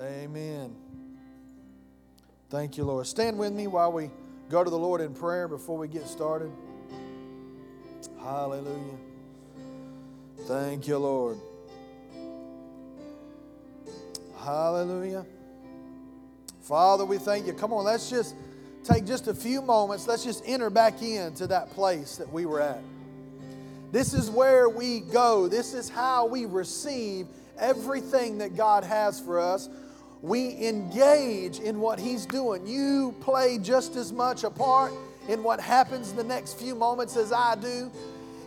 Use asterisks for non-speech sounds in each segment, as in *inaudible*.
Amen. Thank you, Lord. Stand with me while we go to the Lord in prayer before we get started. Hallelujah. Thank you, Lord. Hallelujah. Father, we thank you. Come on, let's just take just a few moments. Let's just enter back into that place that we were at. This is where we go. This is how we receive everything that God has for us. We engage in what He's doing. You play just as much a part in what happens in the next few moments as I do.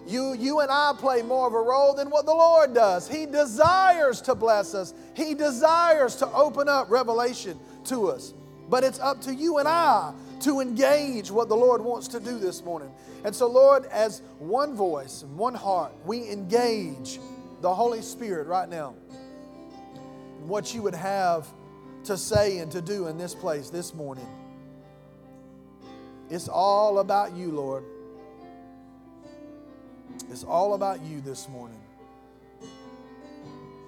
You, you and I play more of a role than what the Lord does. He desires to bless us, He desires to open up revelation to us. But it's up to you and I to engage what the Lord wants to do this morning. And so, Lord, as one voice and one heart, we engage the Holy Spirit right now. And what you would have to say and to do in this place this morning. It's all about you, Lord. It's all about you this morning.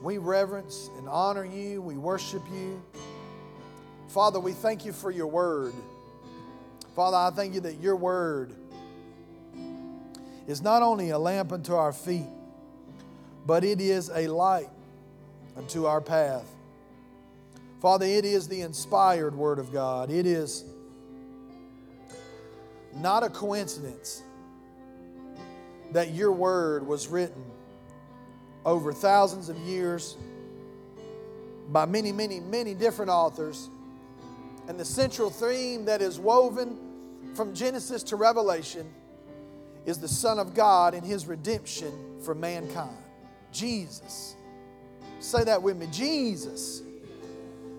We reverence and honor you. We worship you. Father, we thank you for your word. Father, I thank you that your word is not only a lamp unto our feet, but it is a light unto our path. Father, it is the inspired word of God. It is not a coincidence that your word was written over thousands of years by many, many, many different authors. And the central theme that is woven from Genesis to Revelation is the Son of God and his redemption for mankind. Jesus. Say that with me Jesus.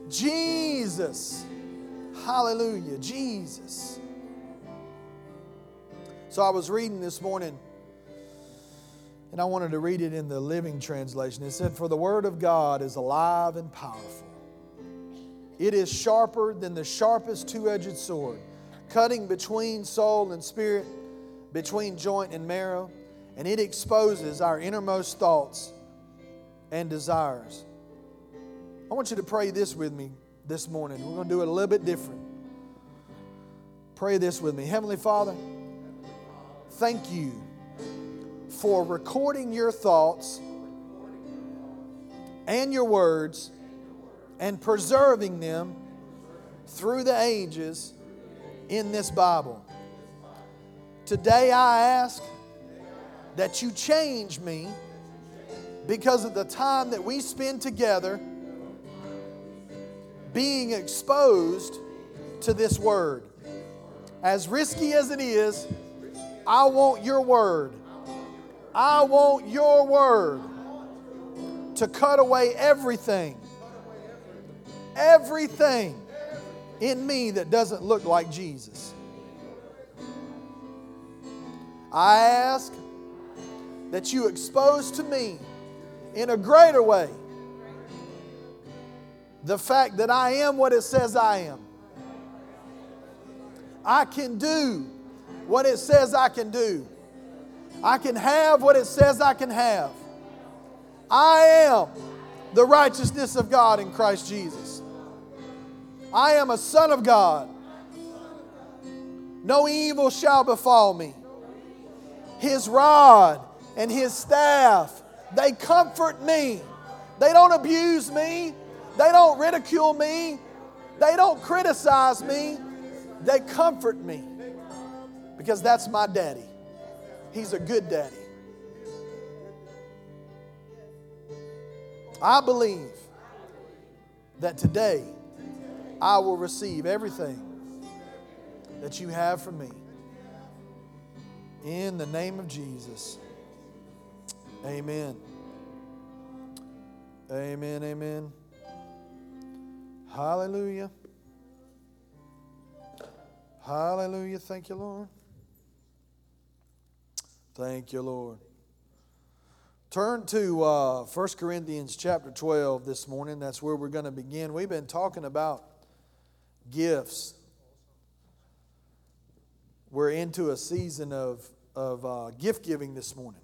Jesus. Hallelujah. Jesus. So I was reading this morning and I wanted to read it in the Living Translation. It said, For the Word of God is alive and powerful. It is sharper than the sharpest two edged sword, cutting between soul and spirit, between joint and marrow, and it exposes our innermost thoughts and desires. I want you to pray this with me this morning. We're going to do it a little bit different. Pray this with me. Heavenly Father, thank you for recording your thoughts and your words and preserving them through the ages in this Bible. Today I ask that you change me because of the time that we spend together being exposed to this word. As risky as it is, I want your word. I want your word to cut away everything, everything in me that doesn't look like Jesus. I ask that you expose to me in a greater way the fact that I am what it says I am. I can do what it says I can do. I can have what it says I can have. I am the righteousness of God in Christ Jesus. I am a son of God. No evil shall befall me. His rod and his staff, they comfort me. They don't abuse me. They don't ridicule me. They don't criticize me. They comfort me because that's my daddy. He's a good daddy. I believe that today I will receive everything that you have for me. In the name of Jesus. Amen. Amen. Amen. Hallelujah. Hallelujah. Thank you, Lord. Thank you, Lord. Turn to uh, 1 Corinthians chapter 12 this morning. That's where we're going to begin. We've been talking about gifts. We're into a season of, of uh, gift giving this morning.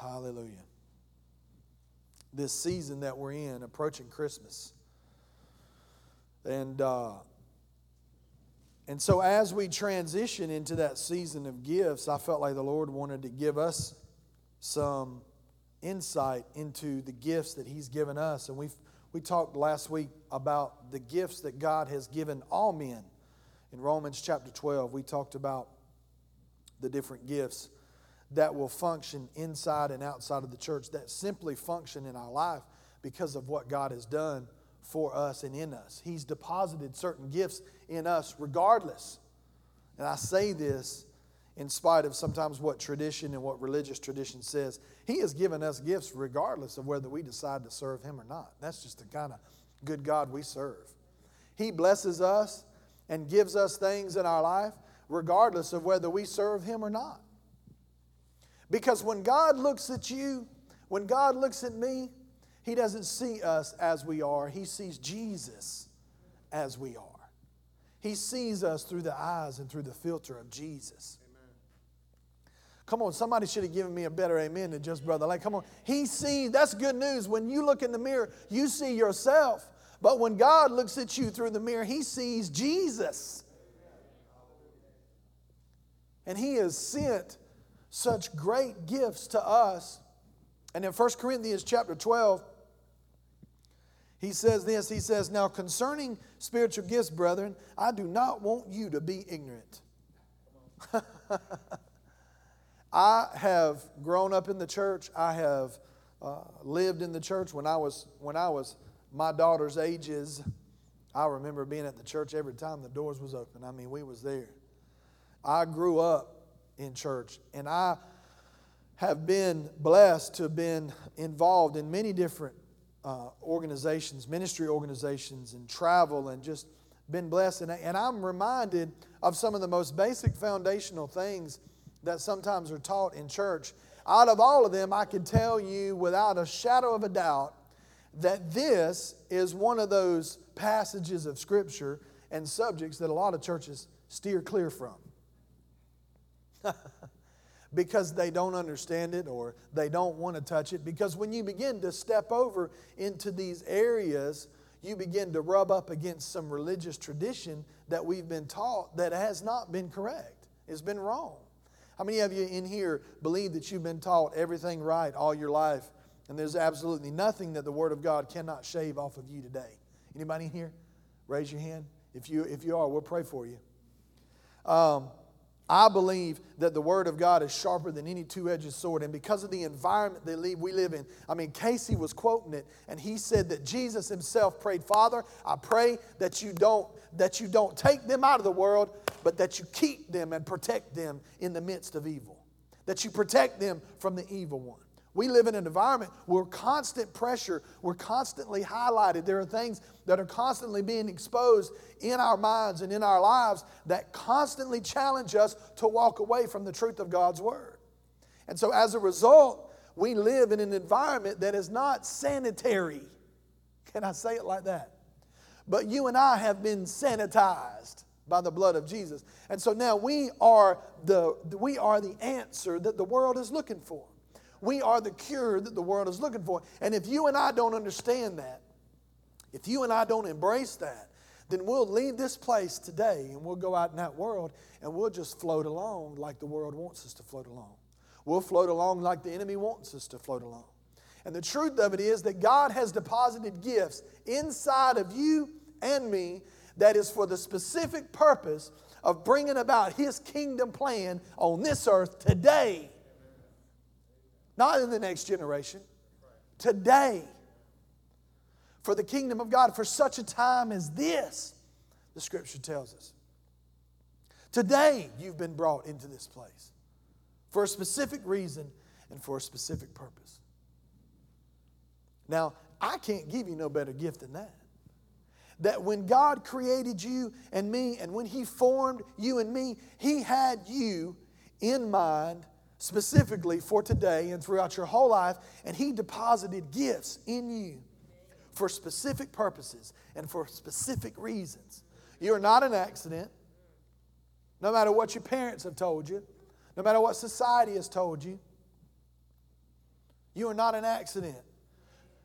Hallelujah. This season that we're in, approaching Christmas. And, uh, and so, as we transition into that season of gifts, I felt like the Lord wanted to give us some insight into the gifts that He's given us. And we we talked last week about the gifts that God has given all men. In Romans chapter 12, we talked about the different gifts that will function inside and outside of the church, that simply function in our life because of what God has done for us and in us. He's deposited certain gifts in us regardless. And I say this in spite of sometimes what tradition and what religious tradition says. He has given us gifts regardless of whether we decide to serve Him or not. That's just the kind of good God we serve. He blesses us and gives us things in our life regardless of whether we serve Him or not. Because when God looks at you, when God looks at me, He doesn't see us as we are, He sees Jesus as we are. He sees us through the eyes and through the filter of Jesus. Amen. Come on, somebody should have given me a better amen than just brother. Like, come on. He sees, that's good news. When you look in the mirror, you see yourself. But when God looks at you through the mirror, he sees Jesus. And he is sent such great gifts to us. And in 1 Corinthians chapter 12, he says this He says, Now concerning spiritual gifts, brethren, I do not want you to be ignorant. *laughs* I have grown up in the church. I have uh, lived in the church when I was when I was my daughter's ages. I remember being at the church every time the doors was open. I mean, we was there. I grew up in church, and I have been blessed to have been involved in many different uh, organizations, ministry organizations, and travel, and just been blessed. And, and I'm reminded of some of the most basic foundational things that sometimes are taught in church. Out of all of them, I can tell you without a shadow of a doubt that this is one of those passages of Scripture and subjects that a lot of churches steer clear from. *laughs* because they don't understand it or they don't want to touch it. Because when you begin to step over into these areas, you begin to rub up against some religious tradition that we've been taught that has not been correct, it's been wrong. How many of you in here believe that you've been taught everything right all your life and there's absolutely nothing that the Word of God cannot shave off of you today? Anybody in here? Raise your hand. If you, if you are, we'll pray for you. Um, I believe that the Word of God is sharper than any two edged sword. And because of the environment that we live in, I mean, Casey was quoting it, and he said that Jesus himself prayed, Father, I pray that you don't, that you don't take them out of the world, but that you keep them and protect them in the midst of evil, that you protect them from the evil one. We live in an environment where constant pressure, we're constantly highlighted. There are things that are constantly being exposed in our minds and in our lives that constantly challenge us to walk away from the truth of God's Word. And so as a result, we live in an environment that is not sanitary. Can I say it like that? But you and I have been sanitized by the blood of Jesus. And so now we are the, we are the answer that the world is looking for. We are the cure that the world is looking for. And if you and I don't understand that, if you and I don't embrace that, then we'll leave this place today and we'll go out in that world and we'll just float along like the world wants us to float along. We'll float along like the enemy wants us to float along. And the truth of it is that God has deposited gifts inside of you and me that is for the specific purpose of bringing about His kingdom plan on this earth today. Not in the next generation. Today. For the kingdom of God, for such a time as this, the scripture tells us. Today, you've been brought into this place for a specific reason and for a specific purpose. Now, I can't give you no better gift than that. That when God created you and me, and when He formed you and me, He had you in mind specifically for today and throughout your whole life, and He deposited gifts in you for specific purposes and for specific reasons. You are not an accident, no matter what your parents have told you, no matter what society has told you. You are not an accident.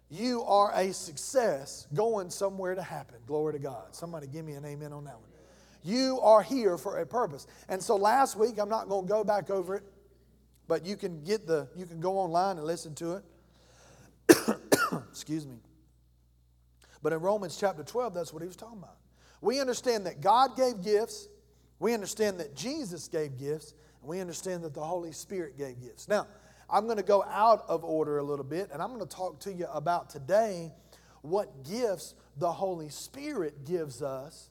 You are a success going somewhere to happen. Glory to God. Somebody give me an amen on that one. You are here for a purpose. And so last week, I'm not going to go back over it, but you can get the, you can go online and listen to it. *coughs* Excuse me. But in Romans chapter 12, that's what he was talking about. We understand that God gave gifts, we understand that Jesus gave gifts, and we understand that the Holy Spirit gave gifts. Now, I'm going to go out of order a little bit, and I'm going to talk to you about today what gifts the Holy Spirit gives us.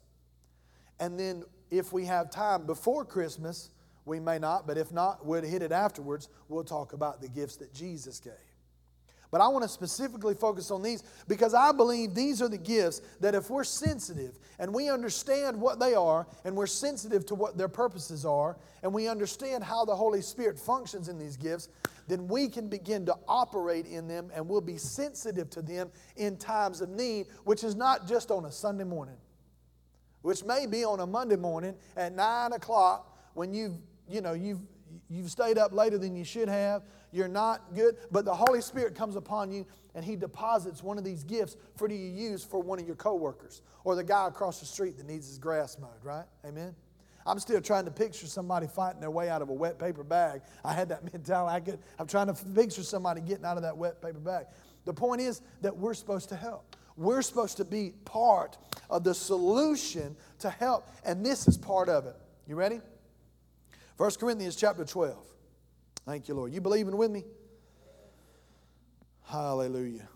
And then, if we have time before Christmas, we may not, but if not, we'll hit it afterwards. We'll talk about the gifts that Jesus gave. But I want to specifically focus on these because I believe these are the gifts that if we're sensitive and we understand what they are and we're sensitive to what their purposes are and we understand how the Holy Spirit functions in these gifts, then we can begin to operate in them and we'll be sensitive to them in times of need, which is not just on a Sunday morning, which may be on a Monday morning at nine o'clock when you've, you know, you've, you've stayed up later than you should have you're not good, but the Holy Spirit comes upon you and He deposits one of these gifts for you to use for one of your coworkers or the guy across the street that needs his grass mowed, right? Amen? I'm still trying to picture somebody fighting their way out of a wet paper bag. I had that *laughs* mentality. I could, I'm trying to picture somebody getting out of that wet paper bag. The point is that we're supposed to help. We're supposed to be part of the solution to help, and this is part of it. You ready? 1 Corinthians chapter 12. Thank you, Lord. You believing with me? Hallelujah.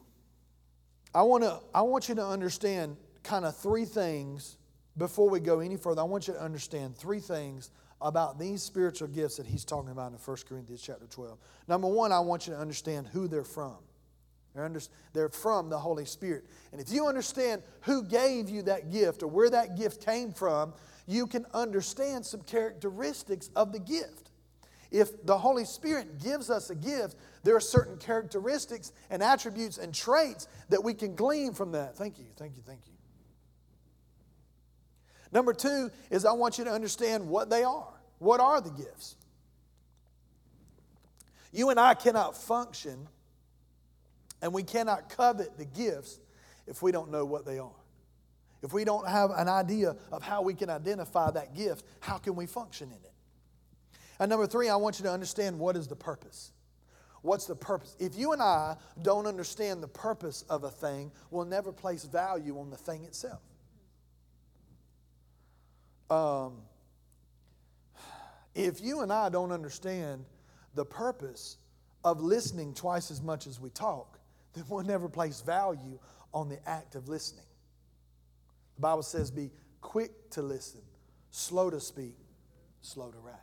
I, want to, I want you to understand kind of three things before we go any further. I want you to understand three things about these spiritual gifts that he's talking about in 1 Corinthians chapter 12. Number one, I want you to understand who they're from. They're, under, they're from the Holy Spirit. And if you understand who gave you that gift or where that gift came from, you can understand some characteristics of the gift. If the Holy Spirit gives us a gift, there are certain characteristics and attributes and traits that we can glean from that. Thank you, thank you, thank you. Number two is I want you to understand what they are. What are the gifts? You and I cannot function and we cannot covet the gifts if we don't know what they are. If we don't have an idea of how we can identify that gift, how can we function in it? And number three, I want you to understand what is the purpose. What's the purpose? If you and I don't understand the purpose of a thing, we'll never place value on the thing itself. Um, if you and I don't understand the purpose of listening twice as much as we talk, *laughs* then we'll never place value on the act of listening. The Bible says, be quick to listen, slow to speak, slow to wrath.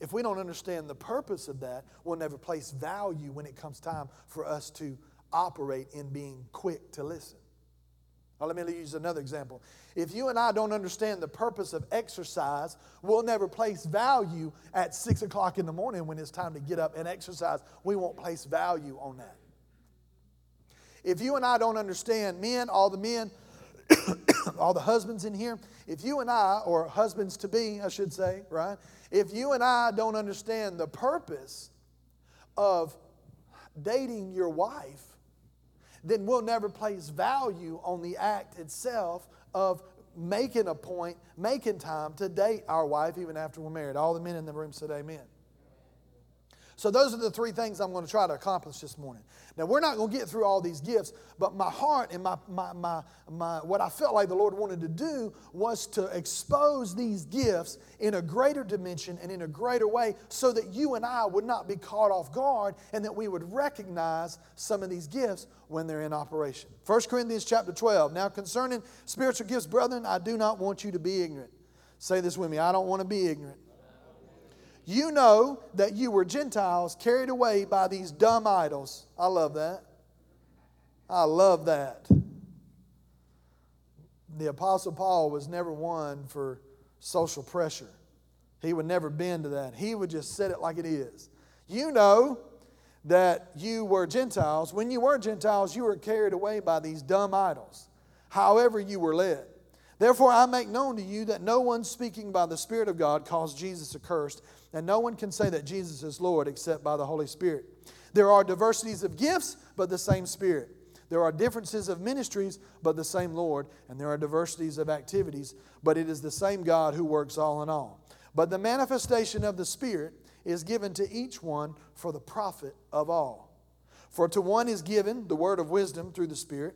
If we don't understand the purpose of that, we'll never place value when it comes time for us to operate in being quick to listen. Let me use another example. If you and I don't understand the purpose of exercise, we'll never place value at six o'clock in the morning when it's time to get up and exercise. We won't place value on that. If you and I don't understand, men, all the men, all the husbands in here, if you and I, or husbands to be, I should say, right? If you and I don't understand the purpose of dating your wife, then we'll never place value on the act itself of making a point, making time to date our wife even after we're married. All the men in the room said amen. So, those are the three things I'm going to try to accomplish this morning. Now, we're not going to get through all these gifts, but my heart and my, my, my, my, what I felt like the Lord wanted to do was to expose these gifts in a greater dimension and in a greater way so that you and I would not be caught off guard and that we would recognize some of these gifts when they're in operation. 1 Corinthians chapter 12. Now, concerning spiritual gifts, brethren, I do not want you to be ignorant. Say this with me I don't want to be ignorant. You know that you were Gentiles carried away by these dumb idols. I love that. I love that. The Apostle Paul was never one for social pressure. He would never bend to that. He would just set it like it is. You know that you were Gentiles. When you were Gentiles, you were carried away by these dumb idols, however, you were led. Therefore, I make known to you that no one speaking by the Spirit of God calls Jesus accursed and no one can say that Jesus is Lord except by the Holy Spirit. There are diversities of gifts, but the same Spirit. There are differences of ministries, but the same Lord. And there are diversities of activities, but it is the same God who works all in all. But the manifestation of the Spirit is given to each one for the profit of all. For to one is given the word of wisdom through the Spirit,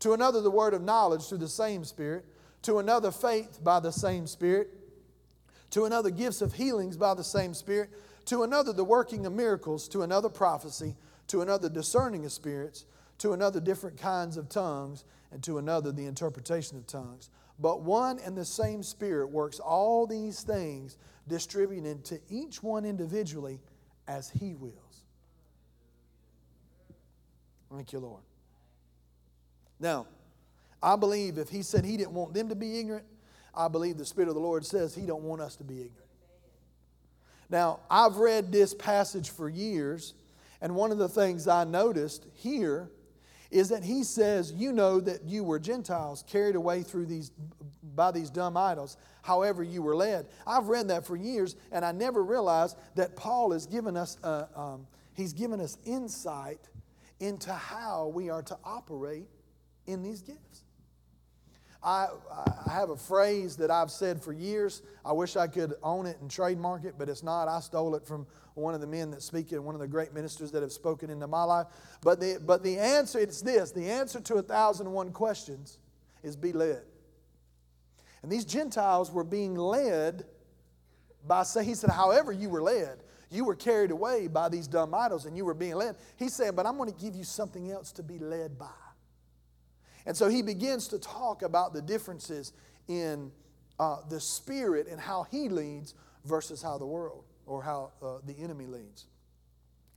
to another the word of knowledge through the same Spirit, to another faith by the same Spirit, to another gifts of healings by the same Spirit, to another the working of miracles, to another prophecy, to another discerning of spirits, to another different kinds of tongues, and to another the interpretation of tongues. But one and the same Spirit works all these things, distributing to each one individually as He wills. Thank you, Lord. Now, I believe if He said He didn't want them to be ignorant, I believe the Spirit of the Lord says He don't want us to be ignorant. Now, I've read this passage for years, and one of the things I noticed here is that he says, You know that you were Gentiles carried away through these by these dumb idols, however you were led. I've read that for years, and I never realized that Paul has given us, uh, um, he's given us insight into how we are to operate in these gifts. I, I have a phrase that I've said for years. I wish I could own it and trademark it, but it's not. I stole it from one of the men that speak it, one of the great ministers that have spoken into my life. But the, but the answer, it's this the answer to a thousand and one questions is be led. And these Gentiles were being led by, say, he said, however you were led. You were carried away by these dumb idols and you were being led. He's saying, but I'm going to give you something else to be led by. And so he begins to talk about the differences in uh, the Spirit and how he leads versus how the world or how uh, the enemy leads.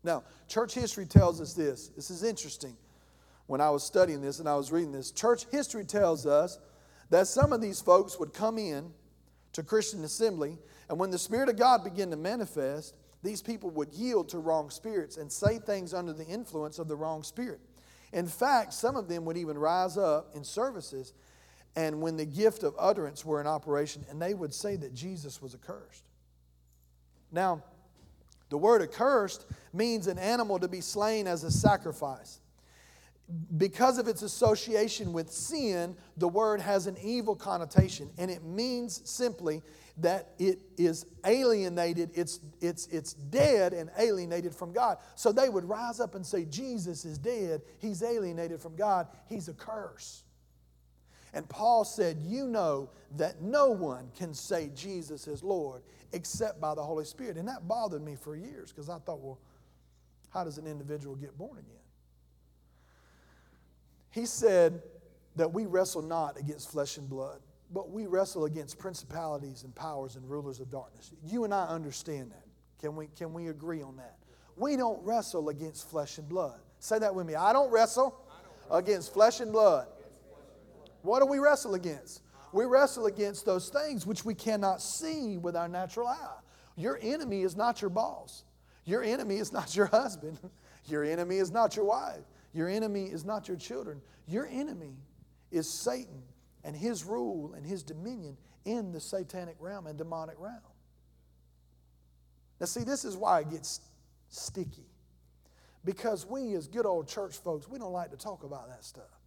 Now, church history tells us this. This is interesting. When I was studying this and I was reading this, church history tells us that some of these folks would come in to Christian assembly, and when the Spirit of God began to manifest, these people would yield to wrong spirits and say things under the influence of the wrong spirit. In fact, some of them would even rise up in services and when the gift of utterance were in operation, and they would say that Jesus was accursed. Now, the word accursed means an animal to be slain as a sacrifice. Because of its association with sin, the word has an evil connotation, and it means simply that it is alienated, it's, it's, it's dead and alienated from God. So they would rise up and say, Jesus is dead, he's alienated from God, he's a curse. And Paul said, You know that no one can say Jesus is Lord except by the Holy Spirit. And that bothered me for years because I thought, well, how does an individual get born again? He said that we wrestle not against flesh and blood, but we wrestle against principalities and powers and rulers of darkness. You and I understand that. Can we, can we agree on that? We don't wrestle against flesh and blood. Say that with me. I don't wrestle against flesh and blood. What do we wrestle against? We wrestle against those things which we cannot see with our natural eye. Your enemy is not your boss. Your enemy is not your husband. *laughs* Your enemy is not your wife. Your enemy is not your children. Your enemy is Satan and his rule and his dominion in the satanic realm and demonic realm. Now, see, this is why it gets sticky. Because we, as good old church folks, we don't like to talk about that stuff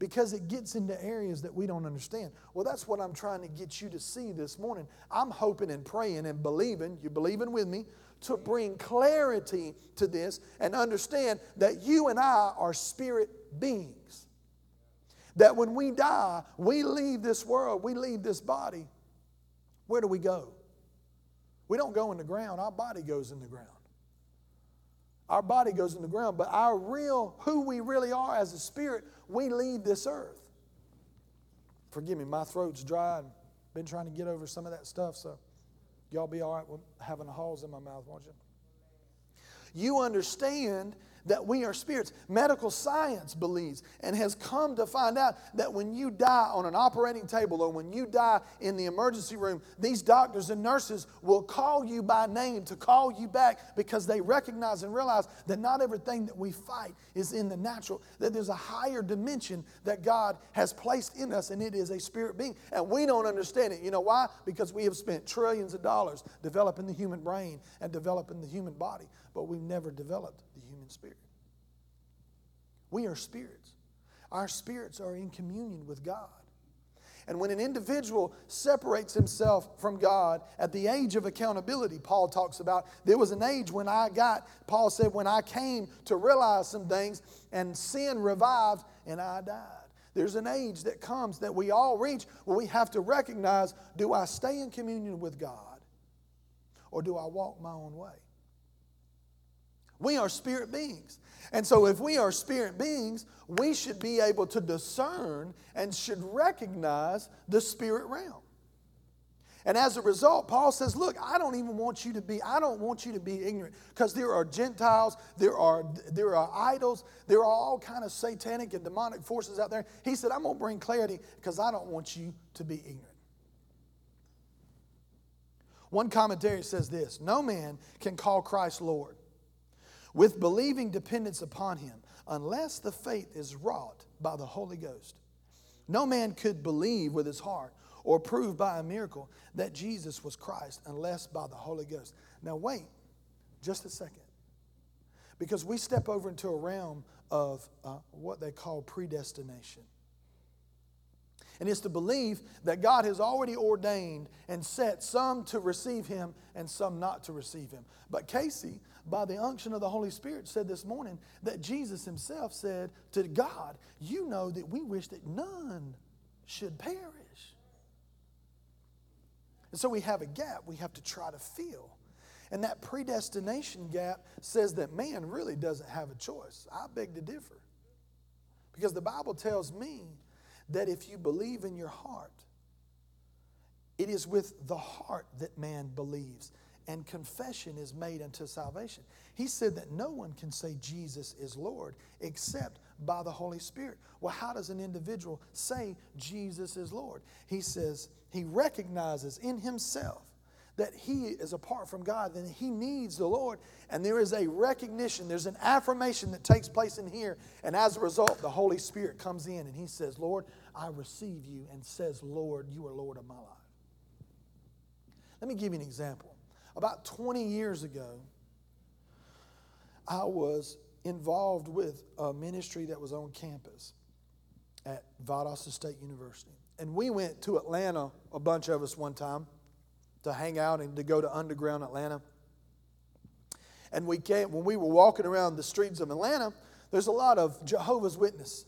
because it gets into areas that we don't understand. Well, that's what I'm trying to get you to see this morning. I'm hoping and praying and believing, you're believing with me, to bring clarity to this and understand that you and I are spirit beings. That when we die, we leave this world, we leave this body. Where do we go? We don't go in the ground, our body goes in the ground. Our body goes in the ground, but our real, who we really are as a spirit, we leave this earth. Forgive me, my throat's dry and been trying to get over some of that stuff, so y'all be all right with having halls in my mouth, won't you? You understand that we are spirits. Medical science believes and has come to find out that when you die on an operating table or when you die in the emergency room, these doctors and nurses will call you by name to call you back because they recognize and realize that not everything that we fight is in the natural, that there's a higher dimension that God has placed in us, and it is a spirit being. And we don't understand it. You know why? Because we have spent trillions of dollars developing the human brain and developing the human body, but we've never developed spirit. We are spirits. Our spirits are in communion with God. And when an individual separates himself from God at the age of accountability, Paul talks about, there was an age when I got, Paul said, when I came to realize some things and sin revived and I died. There's an age that comes that we all reach where we have to recognize do I stay in communion with God or do I walk my own way? We are spirit beings. And so, if we are spirit beings, we should be able to discern and should recognize the spirit realm. And as a result, Paul says, Look, I don't even want you to be, I don't want you to be ignorant because there are Gentiles, there are, there are idols, there are all kind of satanic and demonic forces out there. He said, I'm going to bring clarity because I don't want you to be ignorant. One commentary says this No man can call Christ Lord with believing dependence upon him unless the faith is wrought by the Holy Ghost. No man could believe with his heart or prove by a miracle that Jesus was Christ unless by the Holy Ghost. Now, wait just a second. Because we step over into a realm of uh, what they call predestination. And it's to believe that God has already ordained and set some to receive Him and some not to receive Him. But Casey by the unction of the Holy Spirit, said this morning that Jesus himself said to God, You know that we wish that none should perish. And so we have a gap we have to try to fill. And that predestination gap says that man really doesn't have a choice. I beg to differ. Because the Bible tells me that if you believe in your heart, it is with the heart that man believes and confession is made unto salvation. He said that no one can say Jesus is Lord except by the Holy Spirit. Well, how does an individual say Jesus is Lord? He says he recognizes in himself that he is apart from God, then he needs the Lord. And there is a recognition, there's an affirmation that takes place in here. And as a result, the Holy Spirit comes in and he says, Lord, I receive you, and says, Lord, you are Lord of my life. Let me give you an example. About 20 years ago, I was involved with a ministry that was on campus at Valdosta State University. And we went to Atlanta, a bunch of us one time, to hang out and to go to underground Atlanta. And we came, when we were walking around the streets of Atlanta, there's a lot of Jehovah's Witness.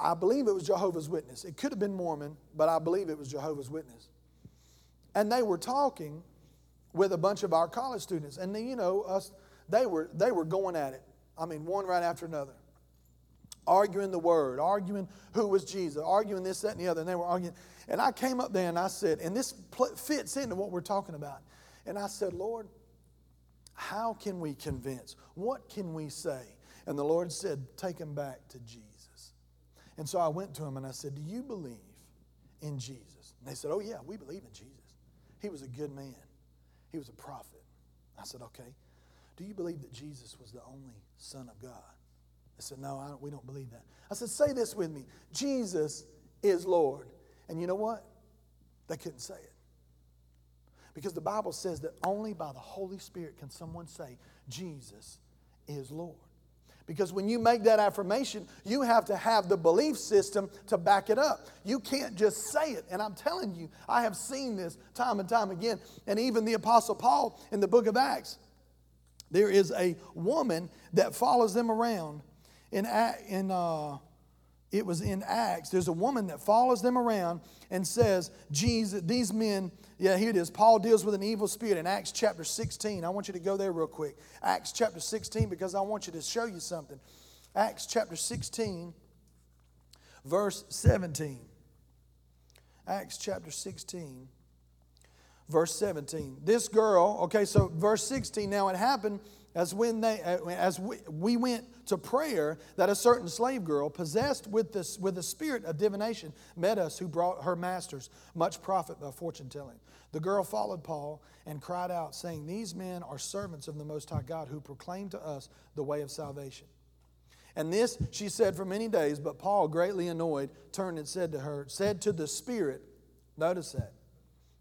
I believe it was Jehovah's Witness. It could have been Mormon, but I believe it was Jehovah's Witness. And they were talking with a bunch of our college students. And then, you know, us, they were, they were going at it. I mean, one right after another. Arguing the word, arguing who was Jesus, arguing this, that, and the other. And they were arguing. And I came up there and I said, and this fits into what we're talking about. And I said, Lord, how can we convince? What can we say? And the Lord said, Take him back to Jesus. And so I went to him and I said, Do you believe in Jesus? And they said, Oh, yeah, we believe in Jesus. He was a good man. He was a prophet. I said, Okay. Do you believe that Jesus was the only Son of God? They said, No, don't, we don't believe that. I said, Say this with me Jesus is Lord. And you know what? They couldn't say it. Because the Bible says that only by the Holy Spirit can someone say, Jesus is Lord. Because when you make that affirmation, you have to have the belief system to back it up. You can't just say it. And I'm telling you, I have seen this time and time again. And even the Apostle Paul in the book of Acts, there is a woman that follows them around. In, in uh, it was in Acts. There's a woman that follows them around and says, Jesus, these men, yeah, here it is. Paul deals with an evil spirit in Acts chapter 16. I want you to go there real quick. Acts chapter 16, because I want you to show you something. Acts chapter 16, verse 17. Acts chapter 16, verse 17. This girl, okay, so verse 16, now it happened as when they uh, as we, we went to prayer that a certain slave girl possessed with this with the spirit of divination met us who brought her masters much profit by fortune telling. The girl followed paul and cried out saying these men are servants of the most high god who proclaim to us the way of salvation. And this she said for many days but paul greatly annoyed turned and said to her said to the spirit notice that.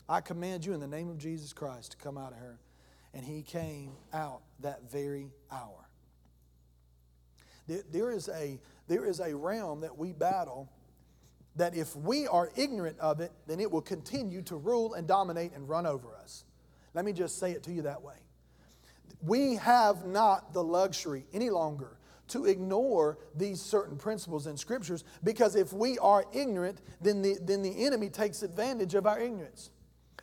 I command you in the name of jesus christ to come out of her and he came out that very hour. There is a, there is a realm that we battle that if we are ignorant of it, then it will continue to rule and dominate and run over us. Let me just say it to you that way. We have not the luxury any longer to ignore these certain principles and scriptures because if we are ignorant, then the, then the enemy takes advantage of our ignorance.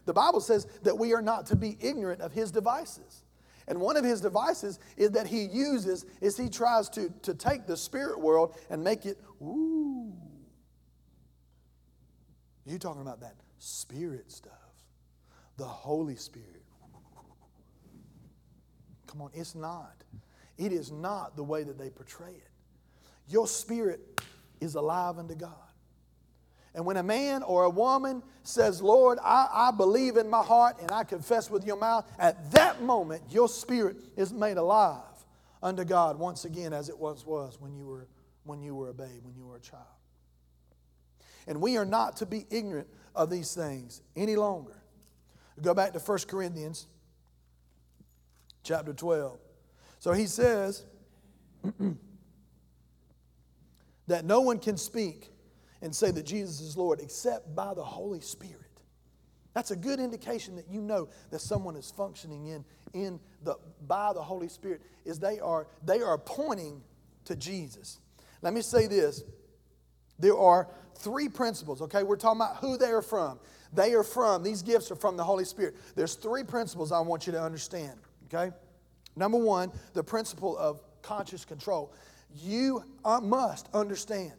The Bible says that we are not to be ignorant of his devices. And one of his devices is that he uses is he tries to, to take the spirit world and make it, ooh. You talking about that spirit stuff, the Holy Spirit. Come on, it's not. It is not the way that they portray it. Your spirit is alive unto God. And when a man or a woman says, Lord, I, I, believe in my heart and I confess with your mouth, at that moment your spirit is made alive unto God once again as it once was when you were, when you were a babe, when you were a child. And we are not to be ignorant of these things any longer. Go back to 1 Corinthians chapter 12. So he says *clears throat* that no one can speak and say that Jesus is Lord except by the Holy Spirit. That's a good indication that you know that someone is functioning in, in the, by the Holy Spirit, is they are, they are pointing to Jesus. Let me say this. There are three principles, okay? We're talking about who they are from. They are from, these gifts are from the Holy Spirit. There's three principles I want you to understand, okay? Number one, the principle of conscious control. You uh, must understand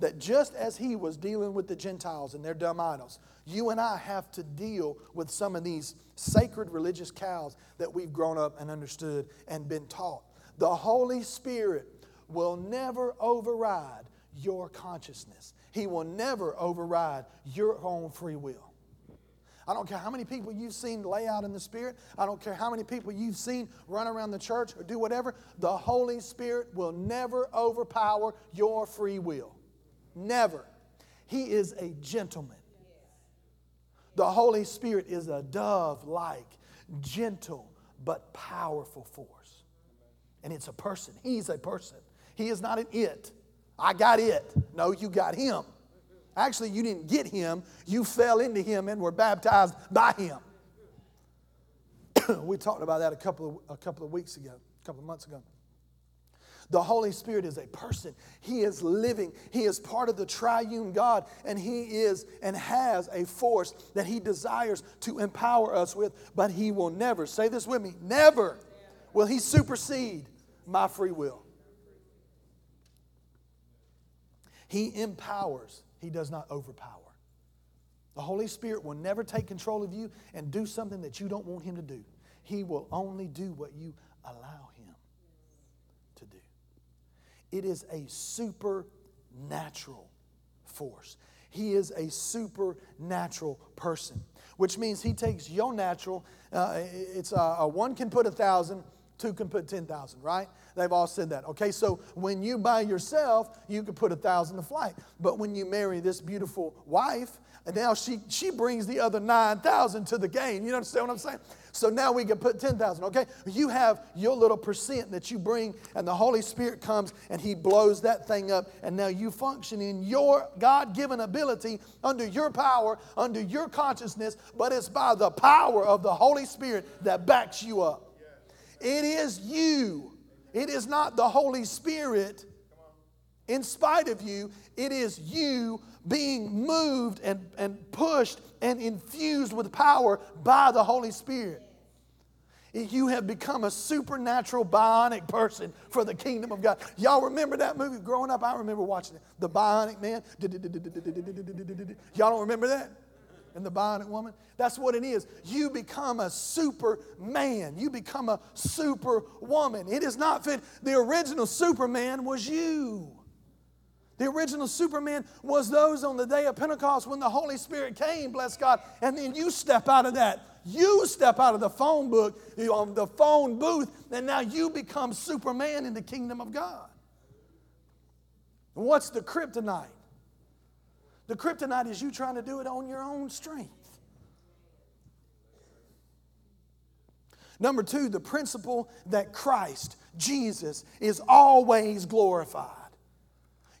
that just as he was dealing with the Gentiles and their dumb idols, you and I have to deal with some of these sacred religious cows that we've grown up and understood and been taught. The Holy Spirit will never override your consciousness, He will never override your own free will. I don't care how many people you've seen lay out in the Spirit. I don't care how many people you've seen run around the church or do whatever. The Holy Spirit will never overpower your free will. Never. He is a gentleman. The Holy Spirit is a dove like, gentle, but powerful force. And it's a person. He's a person. He is not an it. I got it. No, you got him. Actually, you didn't get him, you fell into him and were baptized by him. *coughs* we talked about that a couple of, a couple of weeks ago, a couple of months ago. The Holy Spirit is a person. He is living. He is part of the triune God, and He is and has a force that He desires to empower us with, but He will never, say this with me, never will He supersede my free will. He empowers he does not overpower. The Holy Spirit will never take control of you and do something that you don't want Him to do. He will only do what you allow Him. It is a supernatural force. He is a supernatural person, which means He takes your natural. Uh, it's a, a one can put a thousand, two can put 10,000, right? They've all said that. Okay, so when you by yourself, you could put a thousand to flight. But when you marry this beautiful wife, and now she, she brings the other 9,000 to the game. You understand what I'm saying? So now we can put 10,000, okay? You have your little percent that you bring, and the Holy Spirit comes and He blows that thing up, and now you function in your God given ability under your power, under your consciousness, but it's by the power of the Holy Spirit that backs you up. It is you it is not the Holy Spirit in spite of you, it is you being moved and, and pushed and infused with power by the Holy Spirit. You have become a supernatural bionic person for the kingdom of God. Y'all remember that movie growing up? I remember watching it. The Bionic Man. Y'all don't remember that? and the bionic woman. That's what it is. You become a superman. You become a superwoman. It is not fit. The original Superman was you. The original Superman was those on the day of Pentecost when the Holy Spirit came, bless God, and then you step out of that. You step out of the phone book, on um, the phone booth, and now you become Superman in the kingdom of God. What's the kryptonite? The kryptonite is you trying to do it on your own strength. Number two, the principle that Christ, Jesus, is always glorified.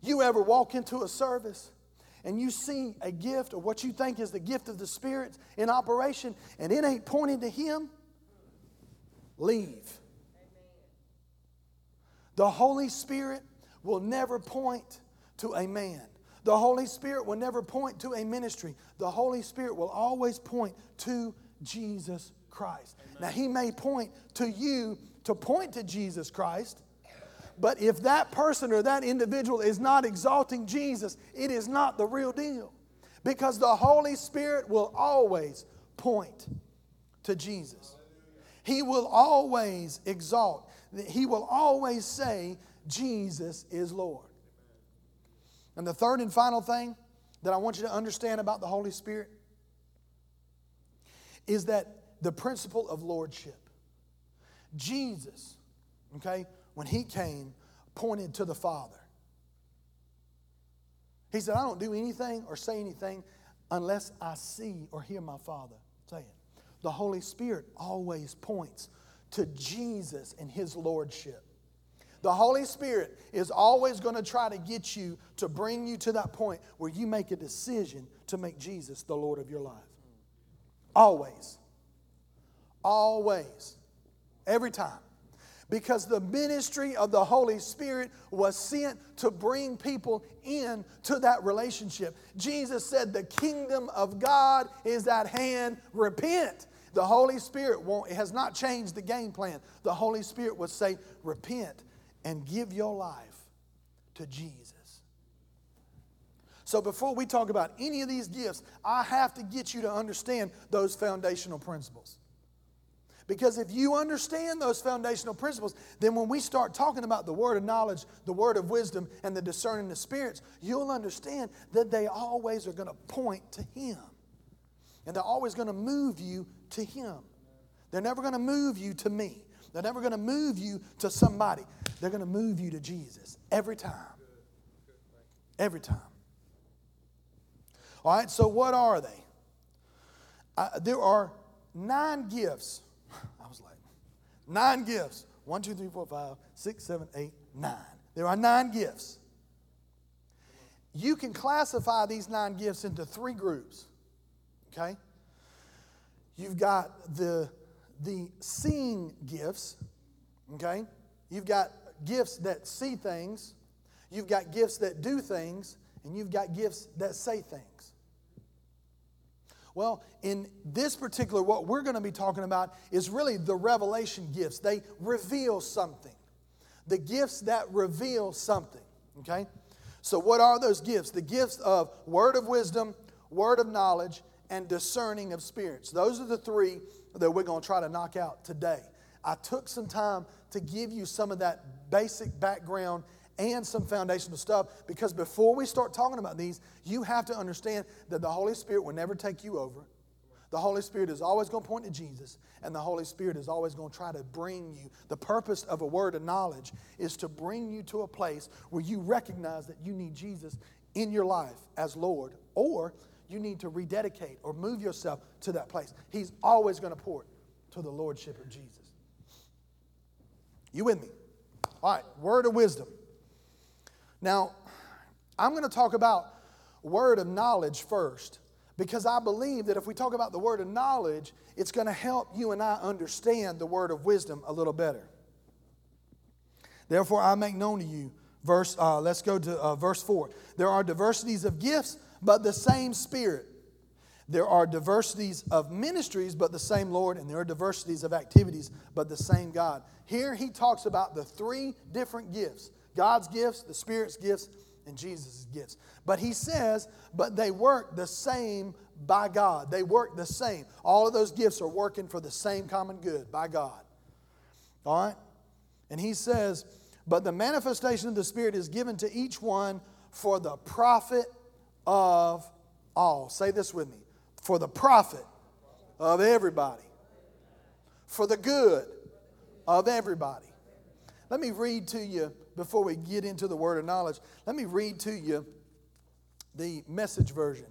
You ever walk into a service and you see a gift or what you think is the gift of the Spirit in operation and it ain't pointing to Him? Leave. The Holy Spirit will never point to a man. The Holy Spirit will never point to a ministry. The Holy Spirit will always point to Jesus Christ. Amen. Now, He may point to you to point to Jesus Christ, but if that person or that individual is not exalting Jesus, it is not the real deal. Because the Holy Spirit will always point to Jesus. He will always exalt. He will always say, Jesus is Lord. And the third and final thing that I want you to understand about the Holy Spirit is that the principle of lordship. Jesus, okay, when he came, pointed to the Father. He said, I don't do anything or say anything unless I see or hear my Father say it. The Holy Spirit always points to Jesus and his lordship. The Holy Spirit is always going to try to get you to bring you to that point where you make a decision to make Jesus the Lord of your life. Always. Always. Every time. Because the ministry of the Holy Spirit was sent to bring people in to that relationship. Jesus said, The kingdom of God is at hand. Repent. The Holy Spirit won't, it has not changed the game plan. The Holy Spirit would say, Repent and give your life to Jesus. So, before we talk about any of these gifts, I have to get you to understand those foundational principles. Because if you understand those foundational principles, then when we start talking about the word of knowledge, the word of wisdom, and the discerning of spirits, you'll understand that they always are going to point to Him. And they're always going to move you to Him. They're never going to move you to me. They're never going to move you to somebody. They're going to move you to Jesus every time. Every time. All right, so what are they? Uh, there are nine gifts Nine gifts. One, two, three, four, five, six, seven, eight, nine. There are nine gifts. You can classify these nine gifts into three groups. Okay? You've got the, the seeing gifts. Okay? You've got gifts that see things. You've got gifts that do things. And you've got gifts that say things. Well, in this particular, what we're going to be talking about is really the revelation gifts. They reveal something. The gifts that reveal something. Okay? So, what are those gifts? The gifts of word of wisdom, word of knowledge, and discerning of spirits. Those are the three that we're going to try to knock out today. I took some time to give you some of that basic background and some foundational stuff because before we start talking about these, you have to understand that the Holy Spirit will never take you over. The Holy Spirit is always going to point to Jesus, and the Holy Spirit is always going to try to bring you. The purpose of a word of knowledge is to bring you to a place where you recognize that you need Jesus in your life as Lord, or you need to rededicate or move yourself to that place. He's always going to port to the Lordship of Jesus. You with me? All right, word of wisdom. Now, I'm going to talk about word of knowledge first because I believe that if we talk about the word of knowledge, it's going to help you and I understand the word of wisdom a little better. Therefore, I make known to you, verse, uh, let's go to uh, verse 4. There are diversities of gifts, but the same Spirit. There are diversities of ministries, but the same Lord, and there are diversities of activities, but the same God. Here he talks about the three different gifts God's gifts, the Spirit's gifts, and Jesus' gifts. But he says, but they work the same by God. They work the same. All of those gifts are working for the same common good by God. All right? And he says, but the manifestation of the Spirit is given to each one for the profit of all. Say this with me for the profit of everybody, for the good of everybody. Let me read to you before we get into the word of knowledge, let me read to you the message version.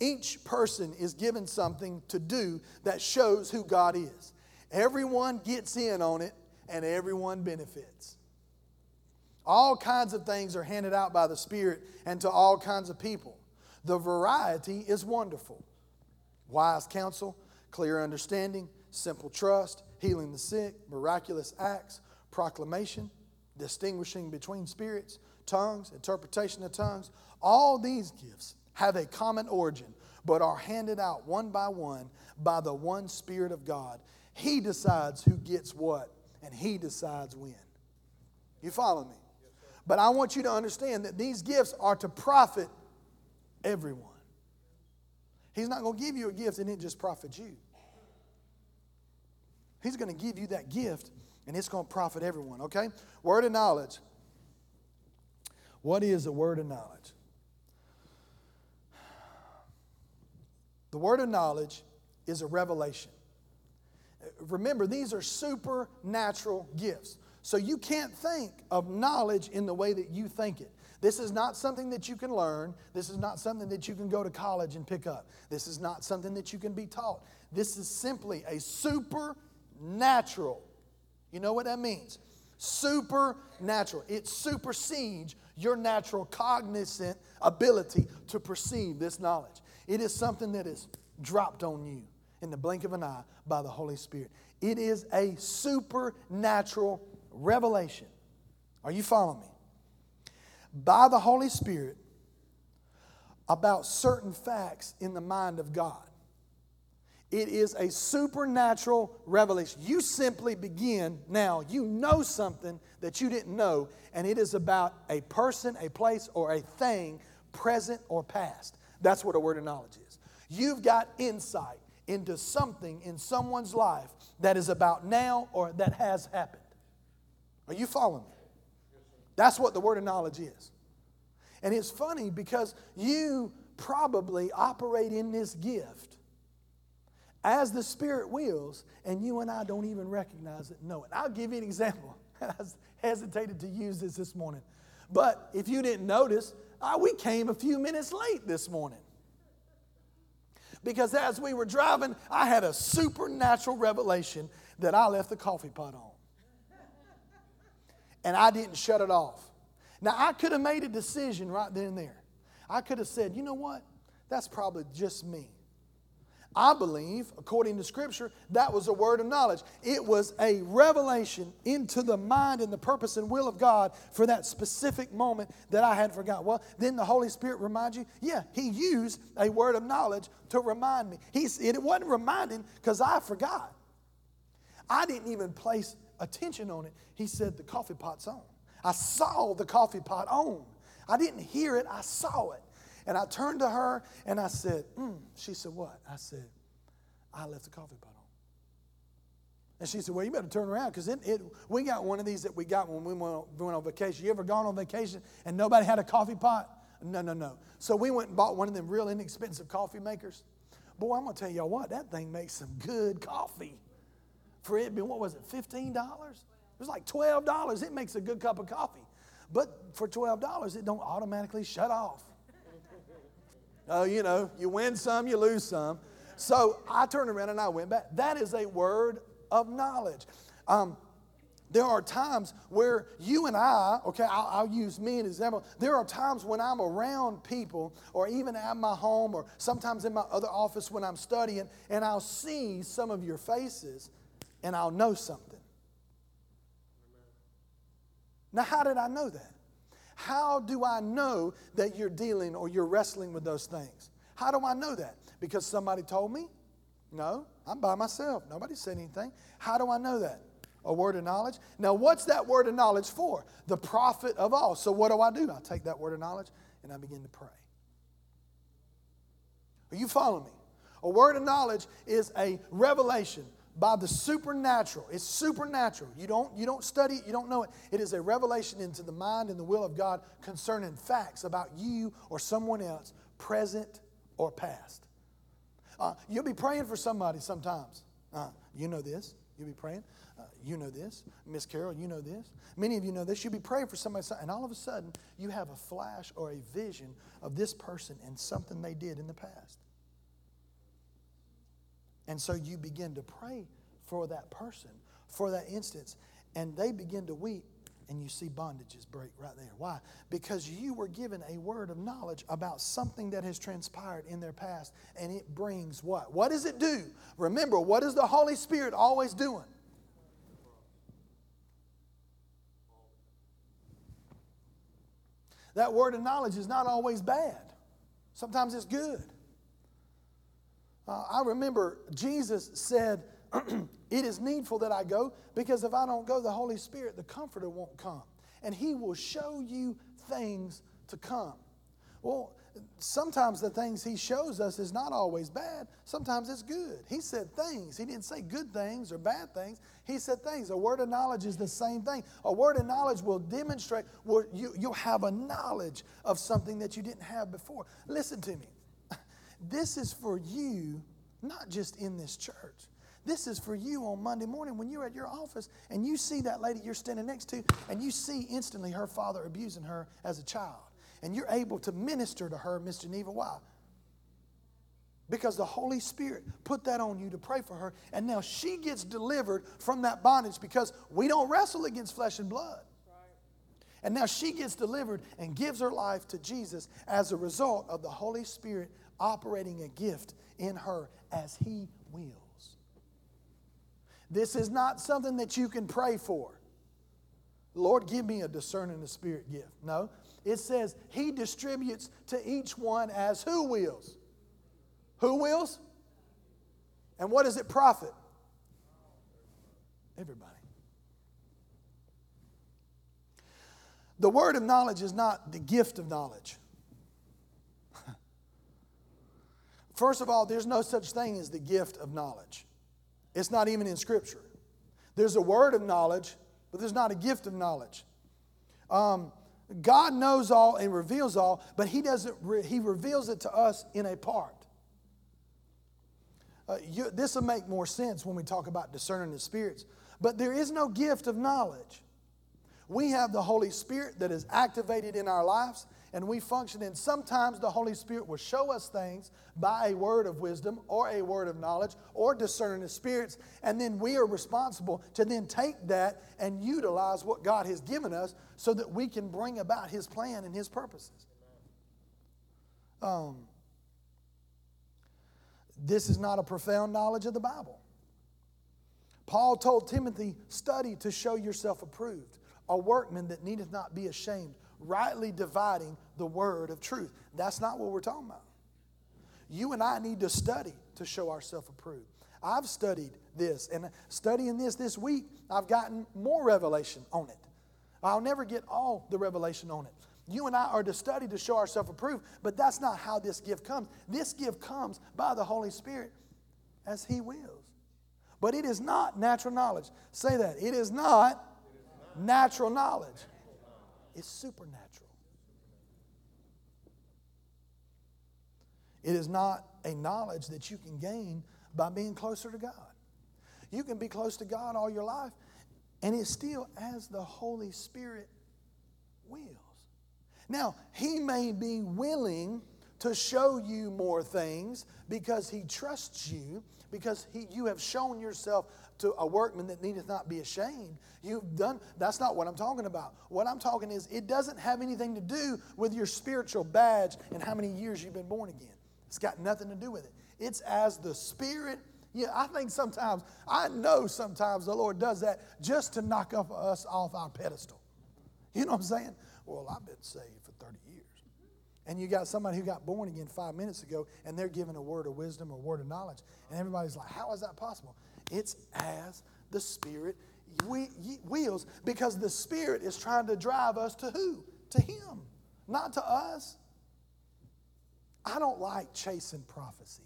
Each person is given something to do that shows who God is. Everyone gets in on it and everyone benefits. All kinds of things are handed out by the Spirit and to all kinds of people. The variety is wonderful. Wise counsel, clear understanding, simple trust, healing the sick, miraculous acts, proclamation, distinguishing between spirits, tongues, interpretation of tongues. All these gifts have a common origin, but are handed out one by one by the one Spirit of God. He decides who gets what, and He decides when. You follow me? But I want you to understand that these gifts are to profit everyone. He's not going to give you a gift and it just profits you. He's going to give you that gift and it's going to profit everyone, okay? Word of knowledge. What is a word of knowledge? The word of knowledge is a revelation. Remember, these are supernatural gifts. So you can't think of knowledge in the way that you think it. This is not something that you can learn. This is not something that you can go to college and pick up. This is not something that you can be taught. This is simply a supernatural. You know what that means? Supernatural. It supersedes your natural cognizant ability to perceive this knowledge. It is something that is dropped on you in the blink of an eye by the Holy Spirit. It is a supernatural revelation. Are you following me? By the Holy Spirit about certain facts in the mind of God. It is a supernatural revelation. You simply begin now, you know something that you didn't know, and it is about a person, a place, or a thing, present or past. That's what a word of knowledge is. You've got insight into something in someone's life that is about now or that has happened. Are you following me? That's what the word of knowledge is. And it's funny because you probably operate in this gift as the Spirit wills, and you and I don't even recognize it, know it. I'll give you an example. *laughs* I hesitated to use this this morning. But if you didn't notice, uh, we came a few minutes late this morning. Because as we were driving, I had a supernatural revelation that I left the coffee pot on and I didn't shut it off. Now, I could have made a decision right then and there. I could have said, you know what? That's probably just me. I believe, according to Scripture, that was a word of knowledge. It was a revelation into the mind and the purpose and will of God for that specific moment that I had forgot. Well, then the Holy Spirit remind you? Yeah, He used a word of knowledge to remind me. He, it wasn't reminding because I forgot. I didn't even place attention on it, he said, The coffee pot's on. I saw the coffee pot on. I didn't hear it, I saw it. And I turned to her and I said, mm. She said, What? I said, I left the coffee pot on. And she said, Well, you better turn around because it, it, we got one of these that we got when we went, went on vacation. You ever gone on vacation and nobody had a coffee pot? No, no, no. So we went and bought one of them real inexpensive coffee makers. Boy, I'm going to tell y'all what, that thing makes some good coffee for it being, what was it, $15? It was like $12. It makes a good cup of coffee. But for $12, it don't automatically shut off. Uh, you know, you win some, you lose some. So I turned around and I went back. That is a word of knowledge. Um, there are times where you and I, okay, I'll, I'll, use me as an example. There are times when I'm around people, or even at my home, or sometimes in my other office when I'm studying, and I'll see some of your faces, and I'll know something. Now, how did I know that? How do I know that you're dealing or you're wrestling with those things? How do I know that? Because somebody told me? No, I'm by myself. Nobody said anything. How do I know that? A word of knowledge. Now, what's that word of knowledge for? The profit of all. So, what do I do? I take that word of knowledge and I begin to pray. Are you following me? A word of knowledge is a revelation by the supernatural. It's supernatural. You don't, you don't study it, you don't know it. It is a revelation into the mind and the will of God concerning facts about you or someone else, present or past. Uh, you'll be praying for somebody sometimes. Uh, you know this. You'll be praying. Uh, you know this. Miss Carol, you know this. Many of you know this. You'll be praying for somebody, and all of a sudden, you have a flash or a vision of this person and something they did in the past. And so you begin to pray for that person, for that instance, and they begin to weep, and you see bondages break right there. Why? Because you were given a word of knowledge about something that has transpired in their past, and it brings what? What does it do? Remember, what is the Holy Spirit always doing? That word of knowledge is not always bad, sometimes it's good. Uh, I remember Jesus said, *clears throat* It is needful that I go because if I don't go, the Holy Spirit, the Comforter, won't come. And He will show you things to come. Well, sometimes the things He shows us is not always bad, sometimes it's good. He said things. He didn't say good things or bad things. He said things. A word of knowledge is the same thing. A word of knowledge will demonstrate, well, you, you'll have a knowledge of something that you didn't have before. Listen to me. This is for you, not just in this church. This is for you on Monday morning when you're at your office and you see that lady you're standing next to and you see instantly her father abusing her as a child. And you're able to minister to her, Miss Geneva. Why? Because the Holy Spirit put that on you to pray for her. And now she gets delivered from that bondage because we don't wrestle against flesh and blood. And now she gets delivered and gives her life to Jesus as a result of the Holy Spirit operating a gift in her as He wills. This is not something that you can pray for. Lord, give me a discerning the spirit gift. No, it says He distributes to each one as who wills? Who wills? And what does it profit? Everybody. The word of knowledge is not the gift of knowledge. First of all, there's no such thing as the gift of knowledge. It's not even in Scripture. There's a word of knowledge, but there's not a gift of knowledge. Um, God knows all and reveals all, but He doesn't. Re- he reveals it to us in a part. Uh, this will make more sense when we talk about discerning the spirits. But there is no gift of knowledge. We have the Holy Spirit that is activated in our lives, and we function in. Sometimes the Holy Spirit will show us things by a word of wisdom or a word of knowledge or discerning the spirits, and then we are responsible to then take that and utilize what God has given us so that we can bring about His plan and His purposes. Um, this is not a profound knowledge of the Bible. Paul told Timothy, Study to show yourself approved, a workman that needeth not be ashamed rightly dividing the word of truth. That's not what we're talking about. You and I need to study to show ourselves approved. I've studied this, and studying this this week, I've gotten more revelation on it. I'll never get all the revelation on it. You and I are to study to show ourselves approved, but that's not how this gift comes. This gift comes by the Holy Spirit as He wills. But it is not natural knowledge. Say that. It is not, it is not natural knowledge is supernatural. It is not a knowledge that you can gain by being closer to God. You can be close to God all your life, and it's still as the Holy Spirit wills. Now, He may be willing to show you more things because He trusts you, because he, you have shown yourself to a workman that needeth not be ashamed. You've done, that's not what I'm talking about. What I'm talking is, it doesn't have anything to do with your spiritual badge and how many years you've been born again. It's got nothing to do with it. It's as the Spirit. Yeah, I think sometimes, I know sometimes the Lord does that just to knock us off our pedestal. You know what I'm saying? Well, I've been saved for 30 years. And you got somebody who got born again five minutes ago, and they're giving a word of wisdom or word of knowledge. And everybody's like, How is that possible? It's as the Spirit wheels because the Spirit is trying to drive us to who? To Him, not to us. I don't like chasing prophecies.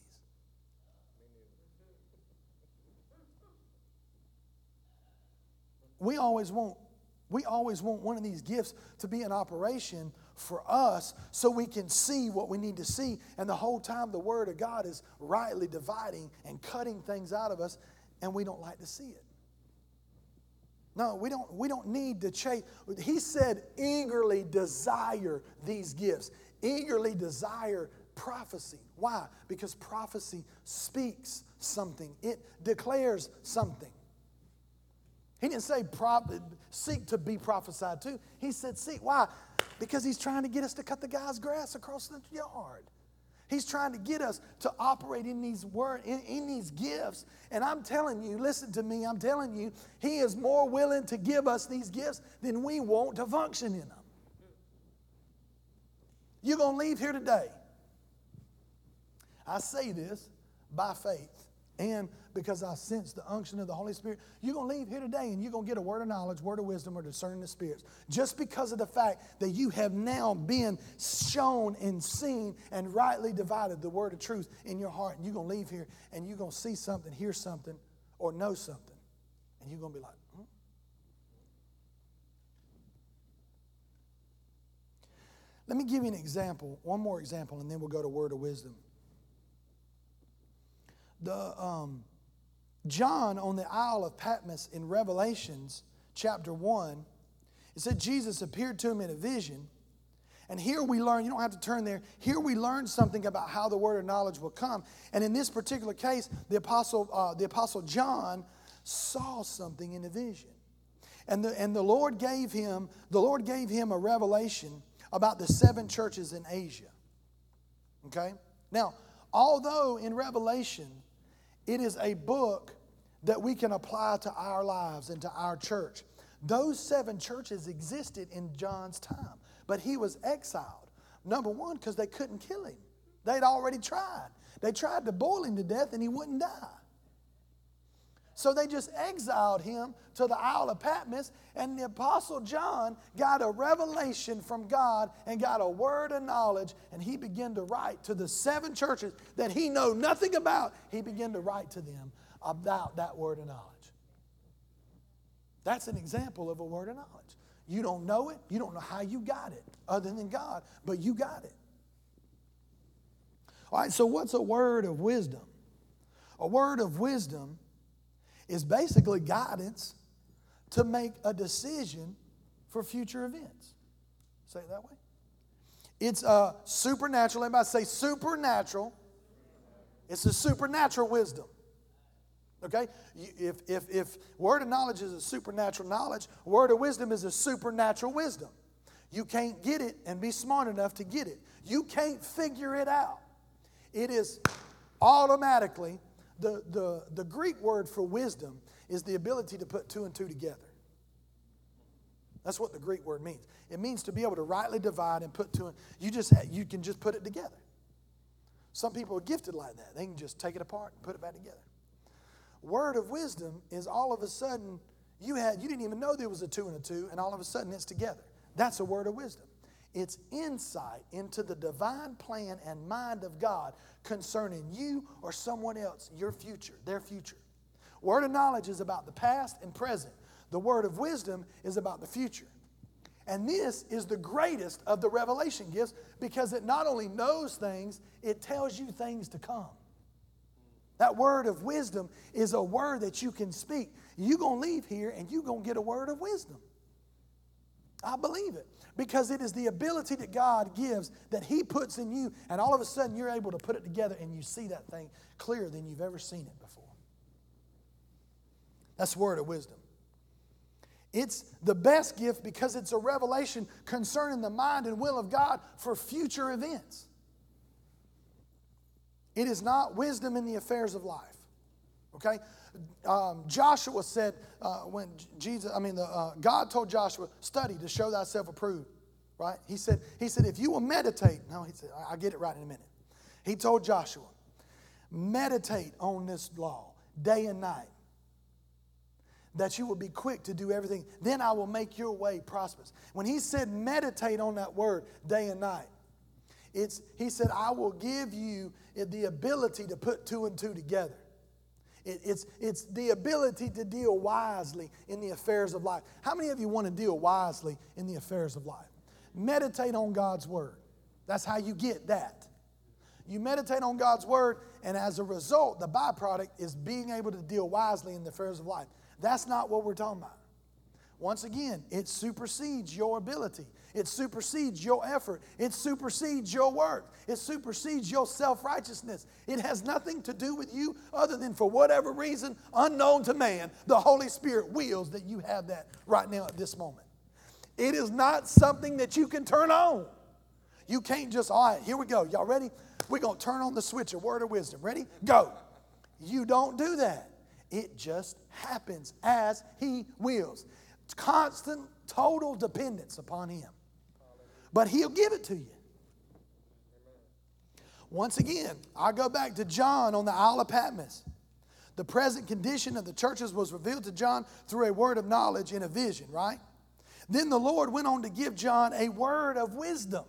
We always want we always want one of these gifts to be in operation for us so we can see what we need to see. And the whole time, the Word of God is rightly dividing and cutting things out of us and we don't like to see it. No, we don't, we don't need to chase. He said, eagerly desire these gifts, eagerly desire prophecy. Why? Because prophecy speaks something, it declares something. He didn't say seek to be prophesied to. He said seek. Why? Because he's trying to get us to cut the guy's grass across the yard. He's trying to get us to operate in these word in, in, these gifts. And I'm telling you, listen to me, I'm telling you, he is more willing to give us these gifts than we want to function in them. You're going to leave here today. I say this by faith and because I sense the unction of the Holy Spirit. You're going to leave here today and you're going to get a word of knowledge, word of wisdom, or discerning the spirits. Just because of the fact that you have now been shown and seen and rightly divided the word of truth in your heart. And you're going to leave here and you're going to see something, hear something, or know something. And you're going to be like, hmm? Let me give you an example, one more example, and then we'll go to word of wisdom. The, um, John on the Isle of Patmos in Revelations chapter 1, it said Jesus appeared to him in a vision. And here we learn, you don't have to turn there, here we learn something about how the word of knowledge will come. And in this particular case, the apostle, uh, the apostle John saw something in a vision. And the, and the Lord gave him, the Lord gave him a revelation about the seven churches in Asia. Okay? Now, although in Revelation it is a book that we can apply to our lives and to our church. Those seven churches existed in John's time, but he was exiled. Number one, because they couldn't kill him. They'd already tried. They tried to boil him to death and he wouldn't die. So they just exiled him to the Isle of Patmos, and the Apostle John got a revelation from God and got a word of knowledge, and he began to write to the seven churches that he know nothing about. He began to write to them about that word of knowledge. That's an example of a word of knowledge. You don't know it, you don't know how you got it, other than God, but you got it. All right, so what's a word of wisdom? A word of wisdom is basically guidance to make a decision for future events. Say it that way. It's a supernatural. Everybody say supernatural. It's a supernatural wisdom. Okay? If, if, if word of knowledge is a supernatural knowledge, word of wisdom is a supernatural wisdom. You can't get it and be smart enough to get it. You can't figure it out. It is automatically the, the, the Greek word for wisdom is the ability to put two and two together. That's what the Greek word means. It means to be able to rightly divide and put two. And, you just you can just put it together. Some people are gifted like that. They can just take it apart and put it back together. Word of wisdom is all of a sudden you had you didn't even know there was a two and a two, and all of a sudden it's together. That's a word of wisdom. It's insight into the divine plan and mind of God concerning you or someone else, your future, their future. Word of knowledge is about the past and present. The word of wisdom is about the future. And this is the greatest of the revelation gifts because it not only knows things, it tells you things to come. That word of wisdom is a word that you can speak. You're going to leave here and you're going to get a word of wisdom. I believe it because it is the ability that God gives that He puts in you, and all of a sudden you're able to put it together and you see that thing clearer than you've ever seen it before. That's word of wisdom. It's the best gift because it's a revelation concerning the mind and will of God for future events. It is not wisdom in the affairs of life. Okay? Um, Joshua said uh, when Jesus, I mean, the, uh, God told Joshua, study to show thyself approved. Right? He said, he said, if you will meditate, no, he said, I'll get it right in a minute. He told Joshua, meditate on this law day and night, that you will be quick to do everything. Then I will make your way prosperous. When he said meditate on that word day and night, it's, he said, I will give you the ability to put two and two together. It, it's, it's the ability to deal wisely in the affairs of life. How many of you want to deal wisely in the affairs of life? Meditate on God's word. That's how you get that. You meditate on God's word, and as a result, the byproduct is being able to deal wisely in the affairs of life. That's not what we're talking about. Once again, it supersedes your ability. It supersedes your effort. It supersedes your work. It supersedes your self righteousness. It has nothing to do with you other than for whatever reason, unknown to man, the Holy Spirit wills that you have that right now at this moment. It is not something that you can turn on. You can't just, all right, here we go. Y'all ready? We're going to turn on the switch of word of wisdom. Ready? Go. You don't do that. It just happens as He wills. Constant, total dependence upon Him. But He'll give it to you. Once again, I go back to John on the Isle of Patmos. The present condition of the churches was revealed to John through a word of knowledge in a vision, right? Then the Lord went on to give John a word of wisdom.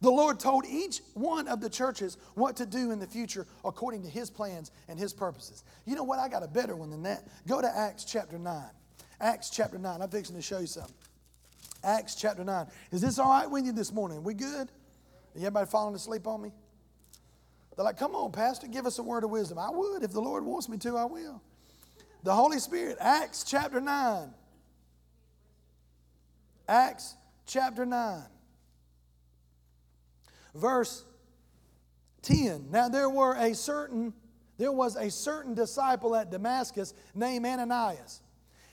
The Lord told each one of the churches what to do in the future according to his plans and his purposes. You know what? I got a better one than that. Go to Acts chapter 9. Acts chapter 9. I'm fixing to show you something. Acts chapter 9. Is this all right with you this morning? We good? Everybody falling asleep on me? They're like, come on, Pastor, give us a word of wisdom. I would. If the Lord wants me to, I will. The Holy Spirit, Acts chapter 9. Acts chapter 9 verse 10. Now there were a certain there was a certain disciple at Damascus named Ananias.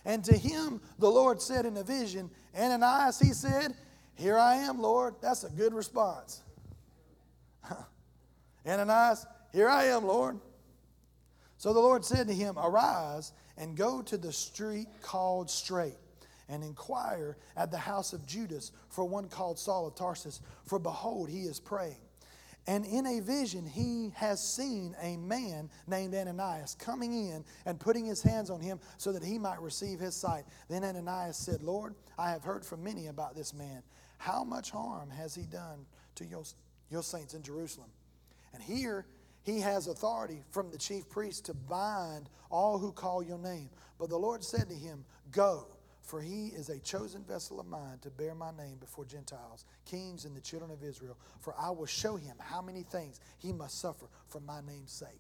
And to him the Lord said in a vision, Ananias, he said, Here I am, Lord. That's a good response. *laughs* Ananias, here I am, Lord. So the Lord said to him, Arise and go to the street called Straight and inquire at the house of Judas for one called Saul of Tarsus, for behold, he is praying. And in a vision, he has seen a man named Ananias coming in and putting his hands on him so that he might receive his sight. Then Ananias said, Lord, I have heard from many about this man. How much harm has he done to your, your saints in Jerusalem? And here he has authority from the chief priest to bind all who call your name. But the Lord said to him, Go for he is a chosen vessel of mine to bear my name before Gentiles, kings, and the children of Israel. For I will show him how many things he must suffer for my name's sake.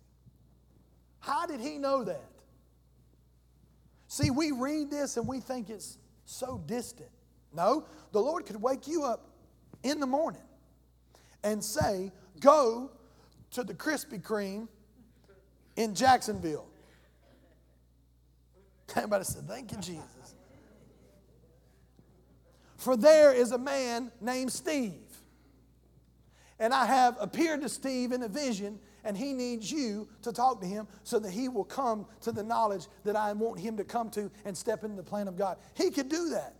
How did he know that? See, we read this and we think it's so distant. No, the Lord could wake you up in the morning and say, Go to the Krispy Kreme in Jacksonville. Everybody said, Thank you, Jesus. For there is a man named Steve. And I have appeared to Steve in a vision, and he needs you to talk to him so that he will come to the knowledge that I want him to come to and step into the plan of God. He could do that.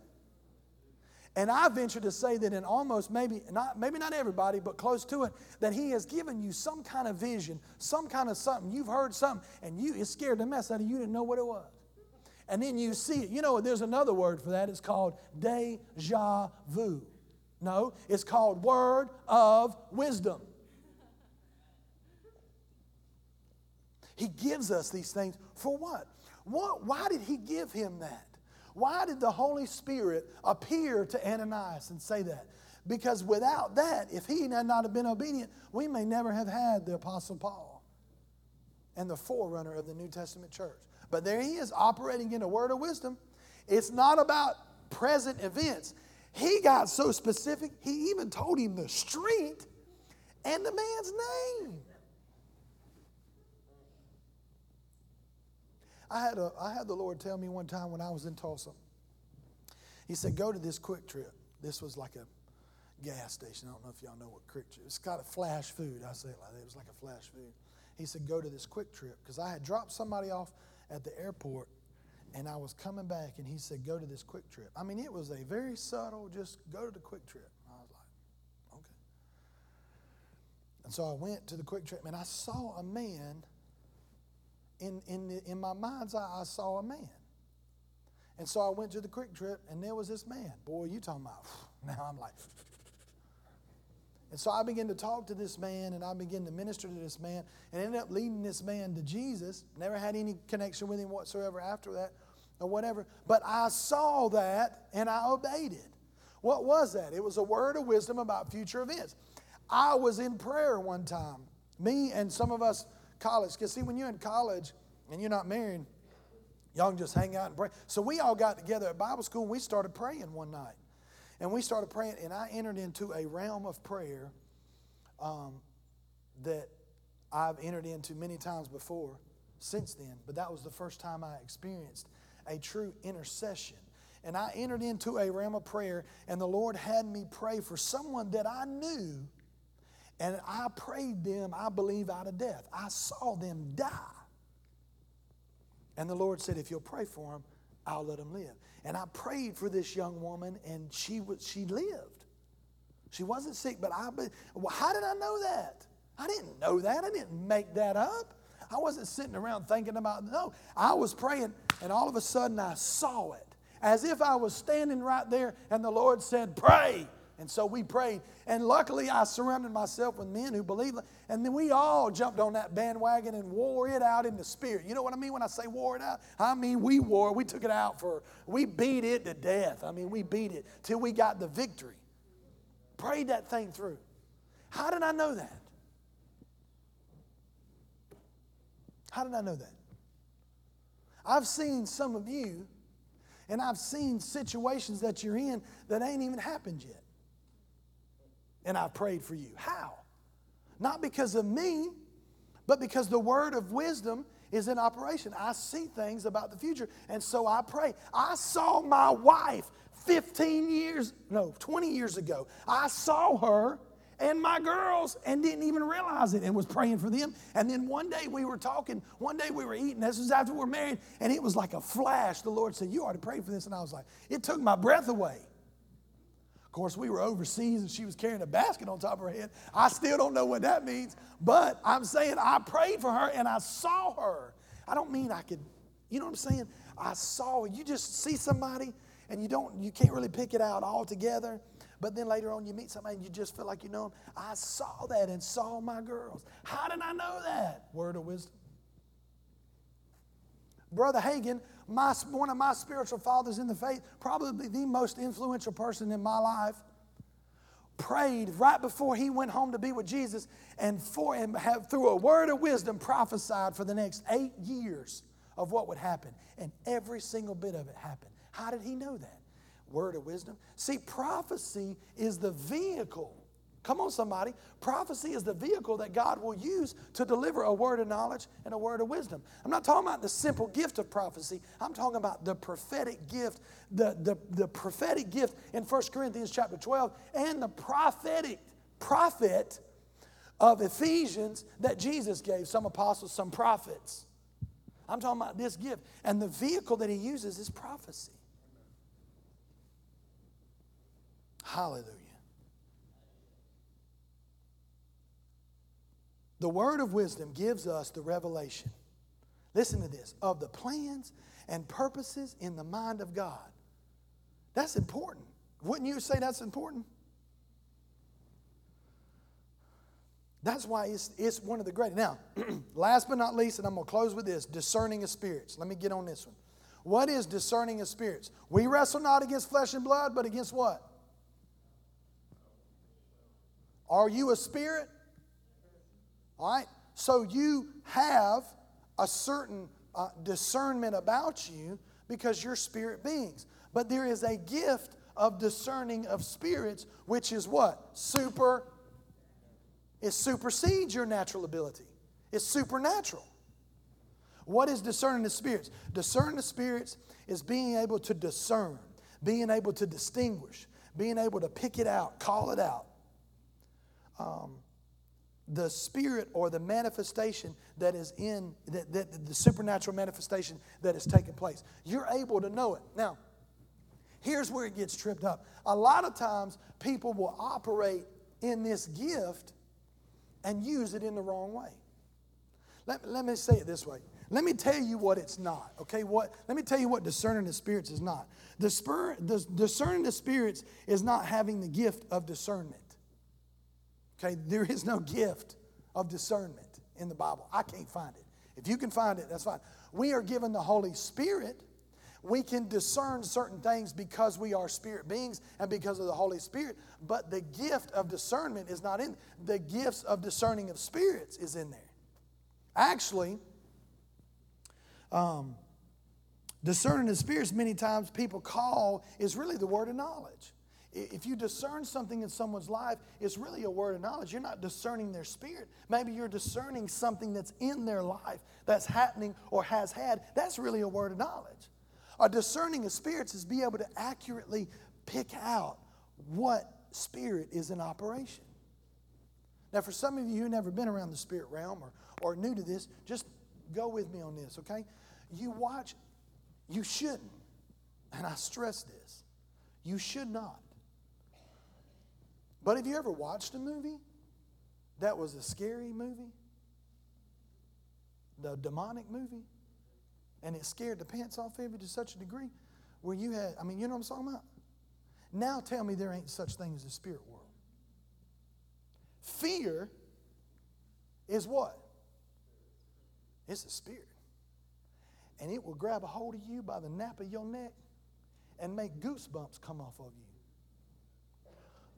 And I venture to say that in almost maybe not maybe not everybody, but close to it, that he has given you some kind of vision, some kind of something. You've heard something, and you it scared the mess out of you. You didn't know what it was and then you see it. You know, there's another word for that. It's called deja vu. No, it's called word of wisdom. He gives us these things for what? what? Why did he give him that? Why did the Holy Spirit appear to Ananias and say that? Because without that, if he had not have been obedient, we may never have had the Apostle Paul and the forerunner of the New Testament church. But there he is operating in a word of wisdom. It's not about present events. He got so specific, he even told him the street and the man's name. I had, a, I had the Lord tell me one time when I was in Tulsa. He said, Go to this QuikTrip. This was like a gas station. I don't know if y'all know what QuikTrip It's got a flash food. I say it like that. It was like a flash food. He said, Go to this QuikTrip because I had dropped somebody off at the airport and I was coming back and he said, Go to this QuikTrip. I mean, it was a very subtle, just go to the QuikTrip. I was like, Okay. And so I went to the QuikTrip and I saw a man. In, in, the, in my mind's eye, I saw a man. And so I went to the QuikTrip and there was this man. Boy, you talking about, *laughs* now I'm like, *laughs* and so I began to talk to this man and I began to minister to this man and ended up leading this man to Jesus. Never had any connection with him whatsoever after that or whatever. But I saw that and I obeyed it. What was that? It was a word of wisdom about future events. I was in prayer one time, me and some of us college, because see, when you're in college and you're not married, Y'all can just hang out and pray. So we all got together at Bible school and we started praying one night. And we started praying, and I entered into a realm of prayer um, that I've entered into many times before since then. But that was the first time I experienced a true intercession. And I entered into a realm of prayer, and the Lord had me pray for someone that I knew, and I prayed them, I believe, out of death. I saw them die. And the Lord said, If you'll pray for them, I'll let them live. And I prayed for this young woman, and she, was, she lived. She wasn't sick, but I, well, how did I know that? I didn't know that. I didn't make that up. I wasn't sitting around thinking about, no, I was praying, and all of a sudden I saw it as if I was standing right there, and the Lord said, Pray. And so we prayed. And luckily, I surrounded myself with men who believed. And then we all jumped on that bandwagon and wore it out in the spirit. You know what I mean when I say wore it out? I mean, we wore, we took it out for, we beat it to death. I mean, we beat it till we got the victory. Prayed that thing through. How did I know that? How did I know that? I've seen some of you, and I've seen situations that you're in that ain't even happened yet. And I've prayed for you. How? Not because of me, but because the word of wisdom is in operation. I see things about the future, and so I pray. I saw my wife 15 years, no, 20 years ago. I saw her and my girls and didn't even realize it and was praying for them. And then one day we were talking, one day we were eating, this was after we were married, and it was like a flash. The Lord said, You ought to pray for this. And I was like, It took my breath away. Course, we were overseas and she was carrying a basket on top of her head. I still don't know what that means, but I'm saying I prayed for her and I saw her. I don't mean I could, you know what I'm saying? I saw You just see somebody and you don't, you can't really pick it out all together. But then later on, you meet somebody and you just feel like you know them. I saw that and saw my girls. How did I know that? Word of wisdom. Brother Hagin, my, one of my spiritual fathers in the faith, probably the most influential person in my life, prayed right before he went home to be with Jesus and for him have through a word of wisdom prophesied for the next eight years of what would happen. And every single bit of it happened. How did he know that? word of wisdom. See, prophecy is the vehicle. Come on, somebody. Prophecy is the vehicle that God will use to deliver a word of knowledge and a word of wisdom. I'm not talking about the simple gift of prophecy. I'm talking about the prophetic gift, the, the, the prophetic gift in 1 Corinthians chapter 12, and the prophetic prophet of Ephesians that Jesus gave, some apostles, some prophets. I'm talking about this gift. And the vehicle that he uses is prophecy. Hallelujah. The word of wisdom gives us the revelation. Listen to this of the plans and purposes in the mind of God. That's important. Wouldn't you say that's important? That's why it's, it's one of the great. Now, *clears throat* last but not least, and I'm going to close with this discerning of spirits. Let me get on this one. What is discerning of spirits? We wrestle not against flesh and blood, but against what? Are you a spirit? All right. So you have a certain uh, discernment about you because you're spirit beings. But there is a gift of discerning of spirits, which is what? Super. It supersedes your natural ability. It's supernatural. What is discerning the spirits? Discerning the spirits is being able to discern, being able to distinguish, being able to pick it out, call it out um, the spirit or the manifestation that is in that, the supernatural manifestation that is taking place. You're able to know it. Now here's where it gets tripped up. A lot of times people will operate in this gift and use it in the wrong way. Let, let me say it this way. Let me tell you what it's not okay? What let me tell you what discerning the spirits is not. The spirit the, discerning the spirits is not having the gift of discernment Okay, there is no gift of discernment in the Bible. I can't find it. If you can find it, that's fine. We are given the Holy Spirit. We can discern certain things because we are spirit beings and because of the Holy Spirit, but the gift of discernment is not in. The gifts of discerning of spirits is in there. Actually, um, Discerning the spirits, many times people call, is really the word of knowledge. If you discern something in someone's life, it's really a word of knowledge. You're not discerning their spirit. Maybe you're discerning something that's in their life that's happening or has had. That's really a word of knowledge. A discerning of spirits is be able to accurately pick out what spirit is in operation. Now, for some of you who've never been around the spirit realm or, or new to this, just go with me on this, okay? You watch, you shouldn't, and I stress this, you should not. But have you ever watched a movie that was a scary movie? The demonic movie? And it scared the pants off of you to such a degree where you had, I mean, you know what I'm talking about? Now tell me there ain't such thing as a spirit world. Fear is what? It's a spirit. And it will grab a hold of you by the nape of your neck and make goosebumps come off of you.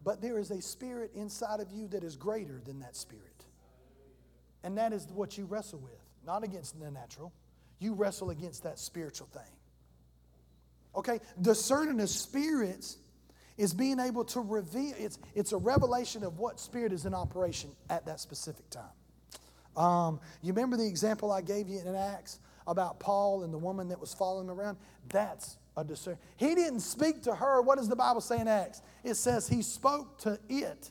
But there is a spirit inside of you that is greater than that spirit. And that is what you wrestle with, not against the natural. You wrestle against that spiritual thing. Okay? Discerning the spirits is being able to reveal, it's, it's a revelation of what spirit is in operation at that specific time. Um, you remember the example I gave you in Acts about Paul and the woman that was following around? That's a discern. He didn't speak to her. What does the Bible say in Acts? It says he spoke to it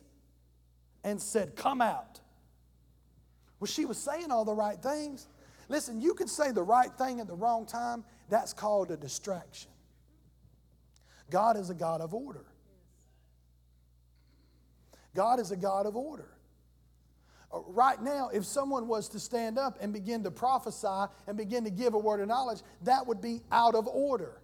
and said, Come out. Well, she was saying all the right things. Listen, you can say the right thing at the wrong time. That's called a distraction. God is a God of order. God is a God of order. Uh, right now, if someone was to stand up and begin to prophesy and begin to give a word of knowledge, that would be out of order.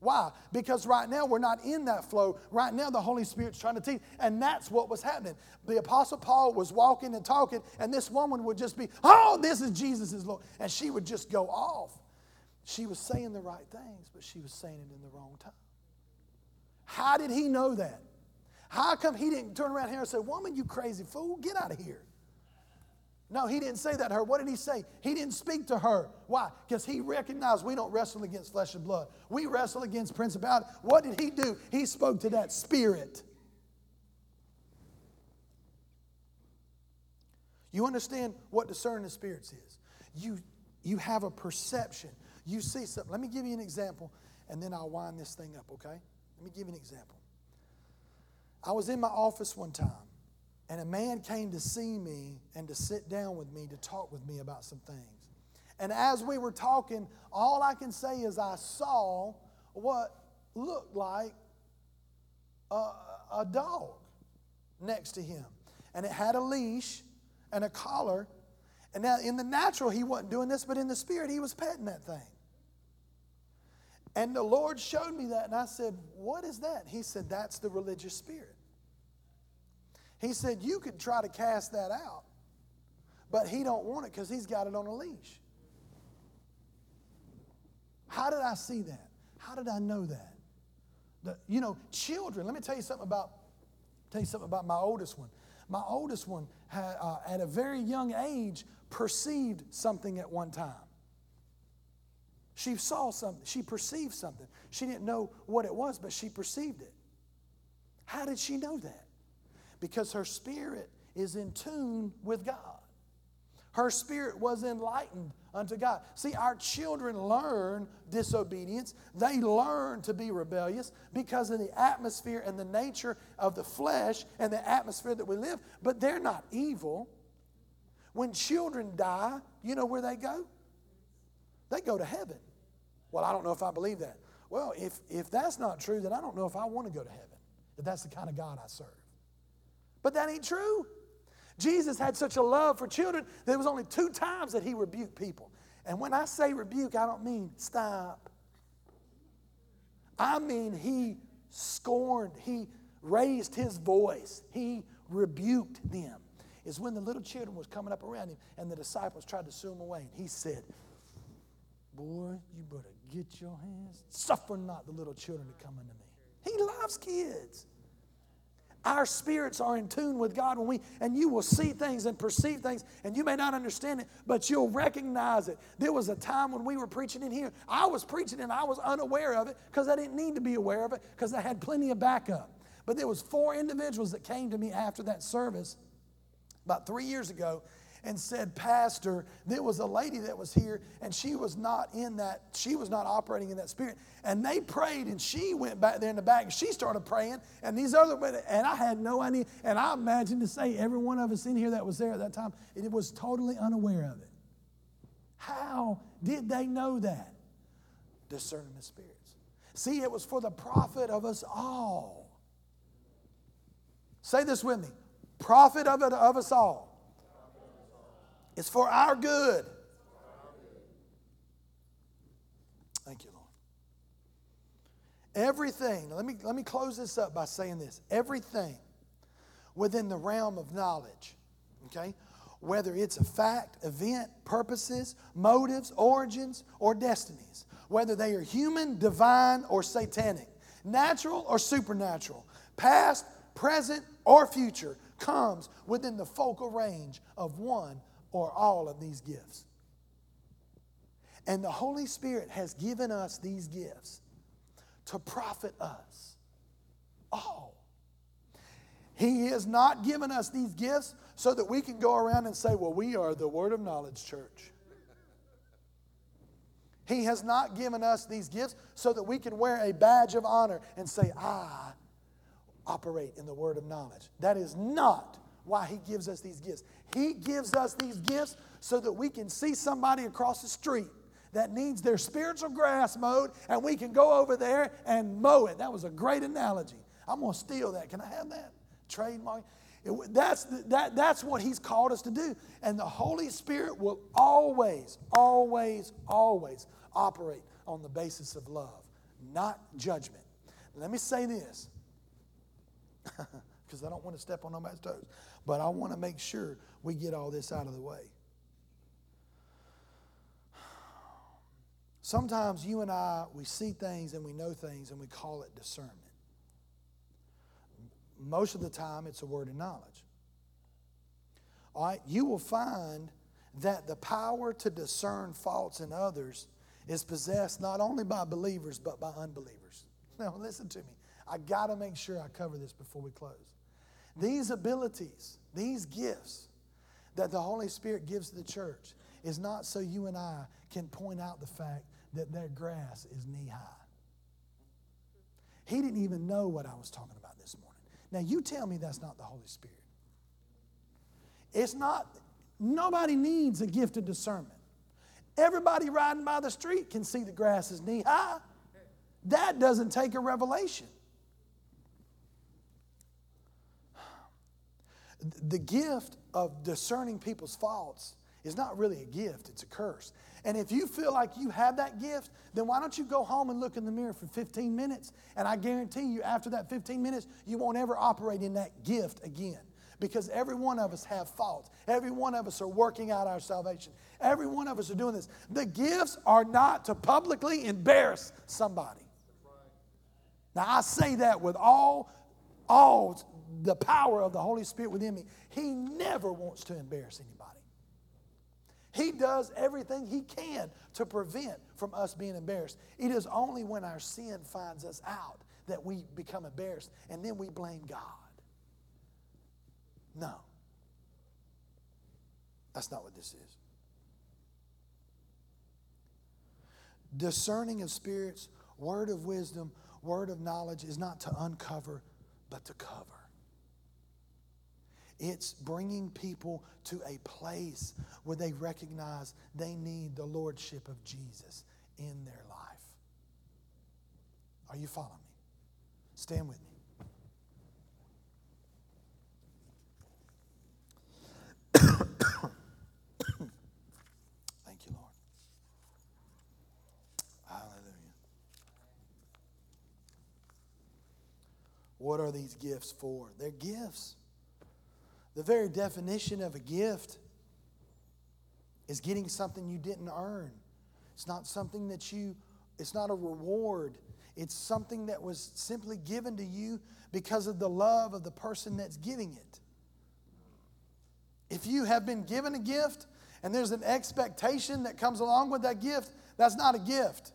Why? Because right now we're not in that flow. Right now the Holy Spirit's trying to teach. And that's what was happening. The Apostle Paul was walking and talking, and this woman would just be, oh, this is Jesus' Lord. And she would just go off. She was saying the right things, but she was saying it in the wrong time. How did he know that? How come he didn't turn around here and say, Woman, you crazy fool, get out of here? No, he didn't say that to her. What did he say? He didn't speak to her. Why? Because he recognized we don't wrestle against flesh and blood. We wrestle against principality. What did he do? He spoke to that spirit. You understand what discerning the spirits is. You, you have a perception. You see something. Let me give you an example, and then I'll wind this thing up, okay? Let me give you an example. I was in my office one time, and a man came to see me and to sit down with me to talk with me about some things. And as we were talking, all I can say is I saw what looked like a, a dog next to him. And it had a leash and a collar. And now, in the natural, he wasn't doing this, but in the spirit, he was petting that thing. And the Lord showed me that, and I said, What is that? He said, That's the religious spirit. He said, You could try to cast that out, but he don't want it because he's got it on a leash. How did I see that? How did I know that? The, you know, children, let me tell you something about tell you something about my oldest one. My oldest one had, uh, at a very young age perceived something at one time. She saw something, she perceived something. She didn't know what it was, but she perceived it. How did she know that? Because her spirit is in tune with God. Her spirit was enlightened unto God. See, our children learn disobedience. They learn to be rebellious because of the atmosphere and the nature of the flesh and the atmosphere that we live, but they're not evil. When children die, you know where they go? They go to heaven. Well, I don't know if I believe that. Well, if, if that's not true, then I don't know if I want to go to heaven, if that's the kind of God I serve. But that ain't true. Jesus had such a love for children, there was only two times that he rebuked people. And when I say rebuke, I don't mean stop. I mean he scorned, he raised his voice, he rebuked them. Is when the little children was coming up around him and the disciples tried to sue him away. And he said, Boy, you better get your hands. Suffer not the little children to come unto me. He loves kids. Our spirits are in tune with God when we, and you will see things and perceive things, and you may not understand it, but you'll recognize it. There was a time when we were preaching in here. I was preaching and I was unaware of it because I didn't need to be aware of it because I had plenty of backup. But there was four individuals that came to me after that service about three years ago and said, Pastor, there was a lady that was here and she was not in that, she was not operating in that spirit. And they prayed and she went back there in the back and she started praying. And these other, and I had no idea. And I imagine to say every one of us in here that was there at that time, it was totally unaware of it. How did they know that? Discerning the spirits. See, it was for the profit of us all. Say this with me profit of, it, of us all. It's for our good. Thank you, Lord. Everything, let me, let me close this up by saying this. Everything within the realm of knowledge, okay, whether it's a fact, event, purposes, motives, origins, or destinies, whether they are human, divine, or satanic, natural or supernatural, past, present, or future, comes within the focal range of one or all of these gifts. And the Holy Spirit has given us these gifts to profit us all. He has not given us these gifts so that we can go around and say, well, we are the Word of Knowledge Church. He has not given us these gifts so that we can wear a badge of honor and say, I operate in the Word of knowledge. That is not why He gives us these gifts. He gives us these gifts so that we can see somebody across the street that needs their spiritual grass mowed and we can go over there and mow it. That was a great analogy. I'm going to steal that. Can I have that? Trademark. It, that's, that, that's what He's called us to do. And the Holy Spirit will always, always, always operate on the basis of love, not judgment. Let me say this *laughs* because I don't want to step on nobody's toes. But I want to make sure we get all this out of the way. Sometimes you and I, we see things and we know things and we call it discernment. Most of the time, it's a word of knowledge. All right, you will find that the power to discern faults in others is possessed not only by believers but by unbelievers. *laughs* Now, listen to me. I got to make sure I cover this before we close. These abilities, these gifts that the Holy Spirit gives to the church is not so you and I can point out the fact that their grass is knee high. He didn't even know what I was talking about this morning. Now, you tell me that's not the Holy Spirit. It's not, nobody needs a gift of discernment. Everybody riding by the street can see the grass is knee high. That doesn't take a revelation. The gift of discerning people's faults is not really a gift, it's a curse. And if you feel like you have that gift, then why don't you go home and look in the mirror for 15 minutes? And I guarantee you, after that 15 minutes, you won't ever operate in that gift again. Because every one of us have faults. Every one of us are working out our salvation. Every one of us are doing this. The gifts are not to publicly embarrass somebody. Now I say that with all, all the power of the Holy Spirit within me. He never wants to embarrass anybody. He does everything he can to prevent from us being embarrassed. It is only when our sin finds us out that we become embarrassed and then we blame God. No. That's not what this is. Discerning of spirits, word of wisdom, word of knowledge is not to uncover, but to cover. It's bringing people to a place where they recognize they need the lordship of Jesus in their life. Are you following me? Stand with me. *coughs* Thank you, Lord. Hallelujah. What are these gifts for? They're gifts. The very definition of a gift is getting something you didn't earn. It's not something that you it's not a reward. It's something that was simply given to you because of the love of the person that's giving it. If you have been given a gift and there's an expectation that comes along with that gift, that's not a gift.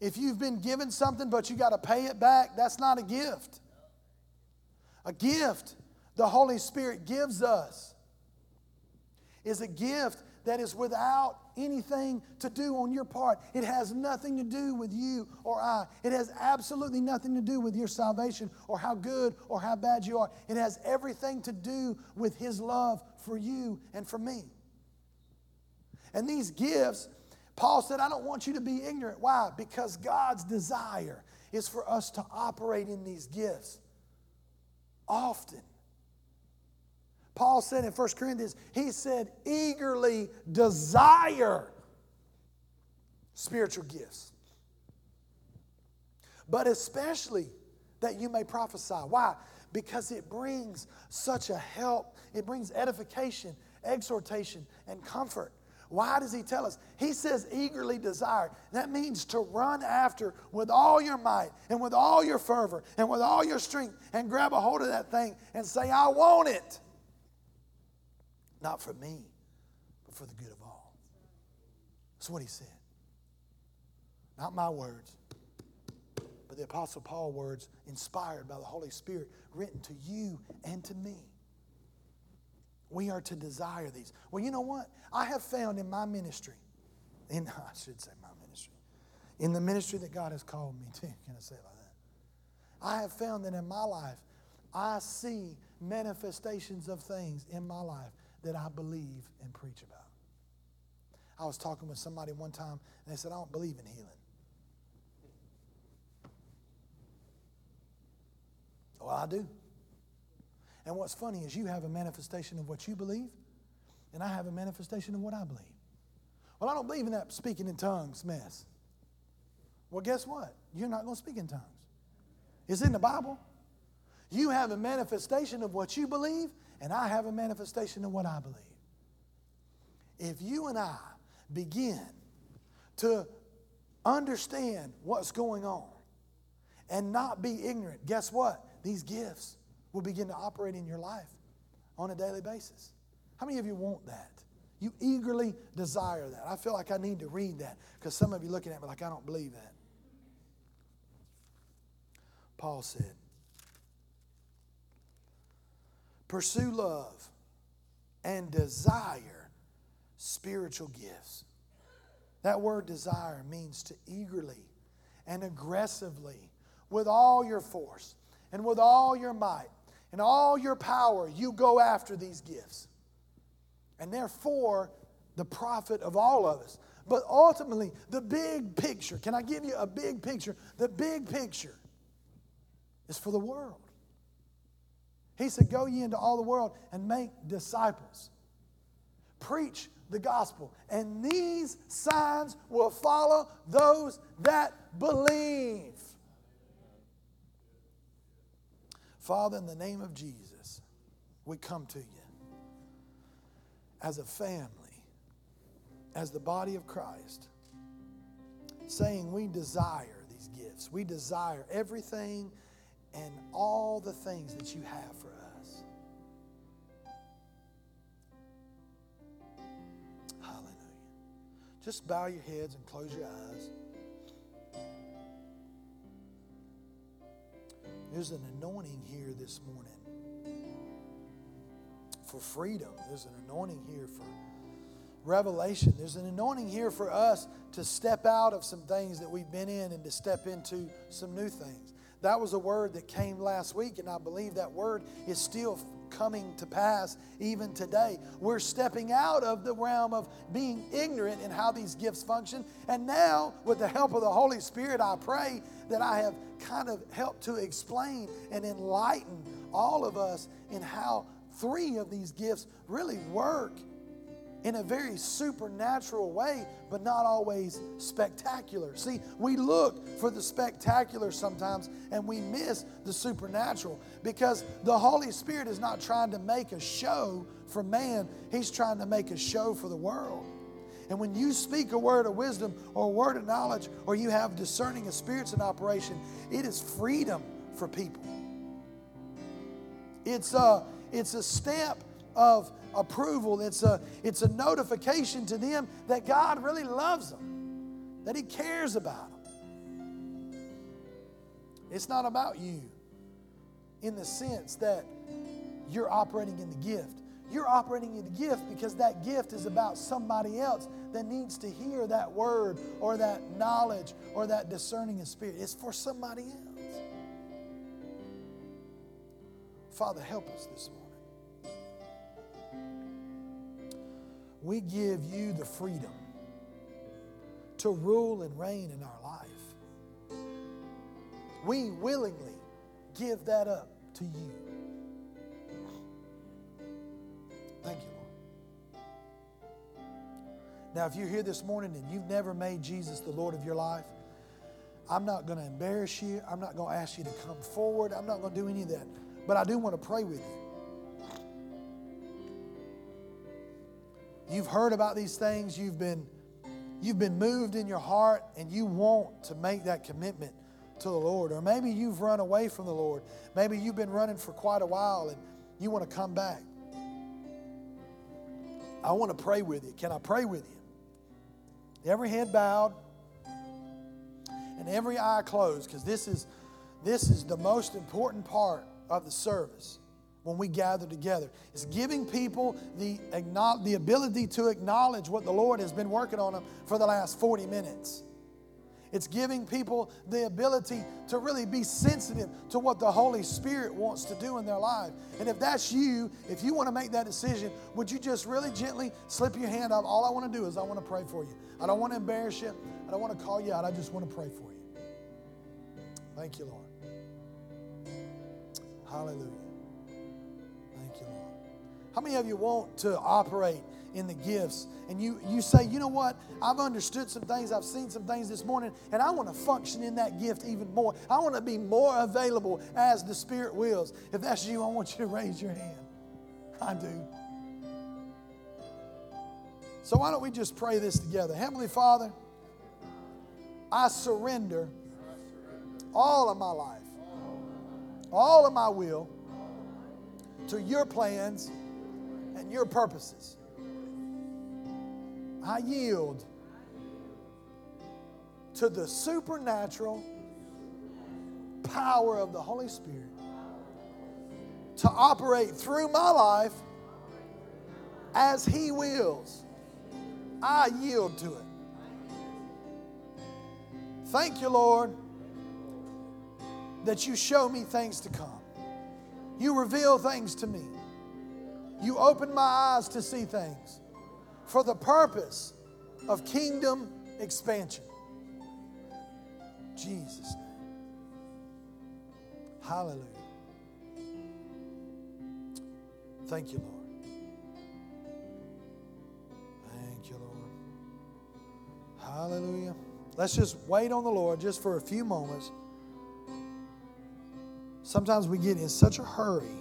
If you've been given something but you got to pay it back, that's not a gift. A gift the Holy Spirit gives us is a gift that is without anything to do on your part. It has nothing to do with you or I. It has absolutely nothing to do with your salvation or how good or how bad you are. It has everything to do with His love for you and for me. And these gifts, Paul said, I don't want you to be ignorant. Why? Because God's desire is for us to operate in these gifts often. Paul said in 1 Corinthians, he said, eagerly desire spiritual gifts. But especially that you may prophesy. Why? Because it brings such a help, it brings edification, exhortation, and comfort. Why does he tell us? He says eagerly desire. That means to run after with all your might and with all your fervor and with all your strength and grab a hold of that thing and say, I want it. Not for me, but for the good of all. That's what he said. Not my words, but the Apostle Paul words inspired by the Holy Spirit, written to you and to me. We are to desire these. Well, you know what? I have found in my ministry, in *laughs* I should say my ministry, in the ministry that God has called me to, *laughs* can I say it like that? I have found that in my life, I see manifestations of things in my life that I believe and preach about. I was talking with somebody one time, and they said, I don't believe in healing. Well, I do. And what's funny is you have a manifestation of what you believe, and I have a manifestation of what I believe. Well, I don't believe in that speaking in tongues mess. Well, guess what? You're not going to speak in tongues. It's in the Bible. You have a manifestation of what you believe, and I have a manifestation of what I believe. If you and I begin to understand what's going on and not be ignorant, guess what? These gifts will begin to operate in your life on a daily basis. How many of you want that? You eagerly desire that. I feel like I need to read that because some of you looking at me like I don't believe that. Paul said, Pursue love and desire spiritual gifts. That word desire means to eagerly and aggressively, with all your force and with all your might and all your power, you go after these gifts. And therefore, the profit of all of us. But ultimately, the big picture can I give you a big picture? The big picture is for the world. He said, Go ye into all the world and make disciples. Preach the gospel, and these signs will follow those that believe. Father, in the name of Jesus, we come to you as a family, as the body of Christ, saying we desire these gifts. We desire everything and all the things that you have for us. Hallelujah. Just bow your heads and close your eyes. There's an anointing here this morning for freedom. There's an anointing here for revelation. There's an anointing here for us to step out of some things that we've been in and to step into some new things. That was a word that came last week, and I believe that word is still coming to pass even today. We're stepping out of the realm of being ignorant in how these gifts function. And now, with the help of the Holy Spirit, I pray that I have kind of helped to explain and enlighten all of us in how three of these gifts really work in a very supernatural way, but not always spectacular. See, we look for the spectacular sometimes and we miss the supernatural because the Holy Spirit is not trying to make a show for man, He's trying to make a show for the world. And when you speak a word of wisdom or a word of knowledge, or you have discerning of spirits in operation, it is freedom for people. It's a, it's a stamp of approval. It's a, it's a notification to them that God really loves them, that He cares about them. It's not about you in the sense that you're operating in the gift. You're operating in the gift because that gift is about somebody else that needs to hear that word or that knowledge or that discerning of spirit. It's for somebody else. Father, help us this morning. We give you the freedom to rule and reign in our life. We willingly give that up to you. Thank you, Lord. Now, if you're here this morning and you've never made Jesus the Lord of your life, I'm not going to embarrass you. I'm not going to ask you to come forward. I'm not going to do any of that. But I do want to pray with you. You've heard about these things, you've been, you've been moved in your heart, and you want to make that commitment to the Lord. Or maybe you've run away from the Lord. Maybe you've been running for quite a while and you want to come back. I want to pray with you. Can I pray with you? Every head bowed and every eye closed, because this is this is the most important part of the service when we gather together. It's giving people the, the ability to acknowledge what the Lord has been working on them for the last 40 minutes. It's giving people the ability to really be sensitive to what the Holy Spirit wants to do in their life. And if that's you, if you want to make that decision, would you just really gently slip your hand up? All I want to do is I want to pray for you. I don't want to embarrass you. I don't want to call you out. I just want to pray for you. Thank you, Lord. Hallelujah. How many of you want to operate in the gifts and you, you say, you know what, I've understood some things, I've seen some things this morning, and I want to function in that gift even more. I want to be more available as the Spirit wills. If that's you, I want you to raise your hand. I do. So why don't we just pray this together? Heavenly Father, I surrender all of my life all of my will to your plans and your purposes. I yield to the supernatural power of the Holy Spirit to operate through my life as He wills. I yield to it. Thank you, Lord that you show me things to come. You reveal things to me. You open my eyes to see things for the purpose of kingdom expansion. Jesus' name. Hallelujah. Thank you, Lord. Thank you, Lord. Hallelujah. Let's just wait on the Lord just for a few moments. Sometimes we get in such a hurry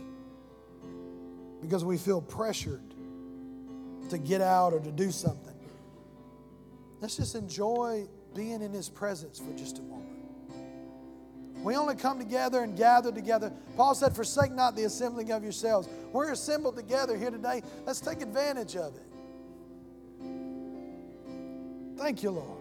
because we feel pressured to get out or to do something. Let's just enjoy being in His presence for just a moment. We only come together and gather together. Paul said, Forsake not the assembling of yourselves. We're assembled together here today. Let's take advantage of it. Thank you, Lord.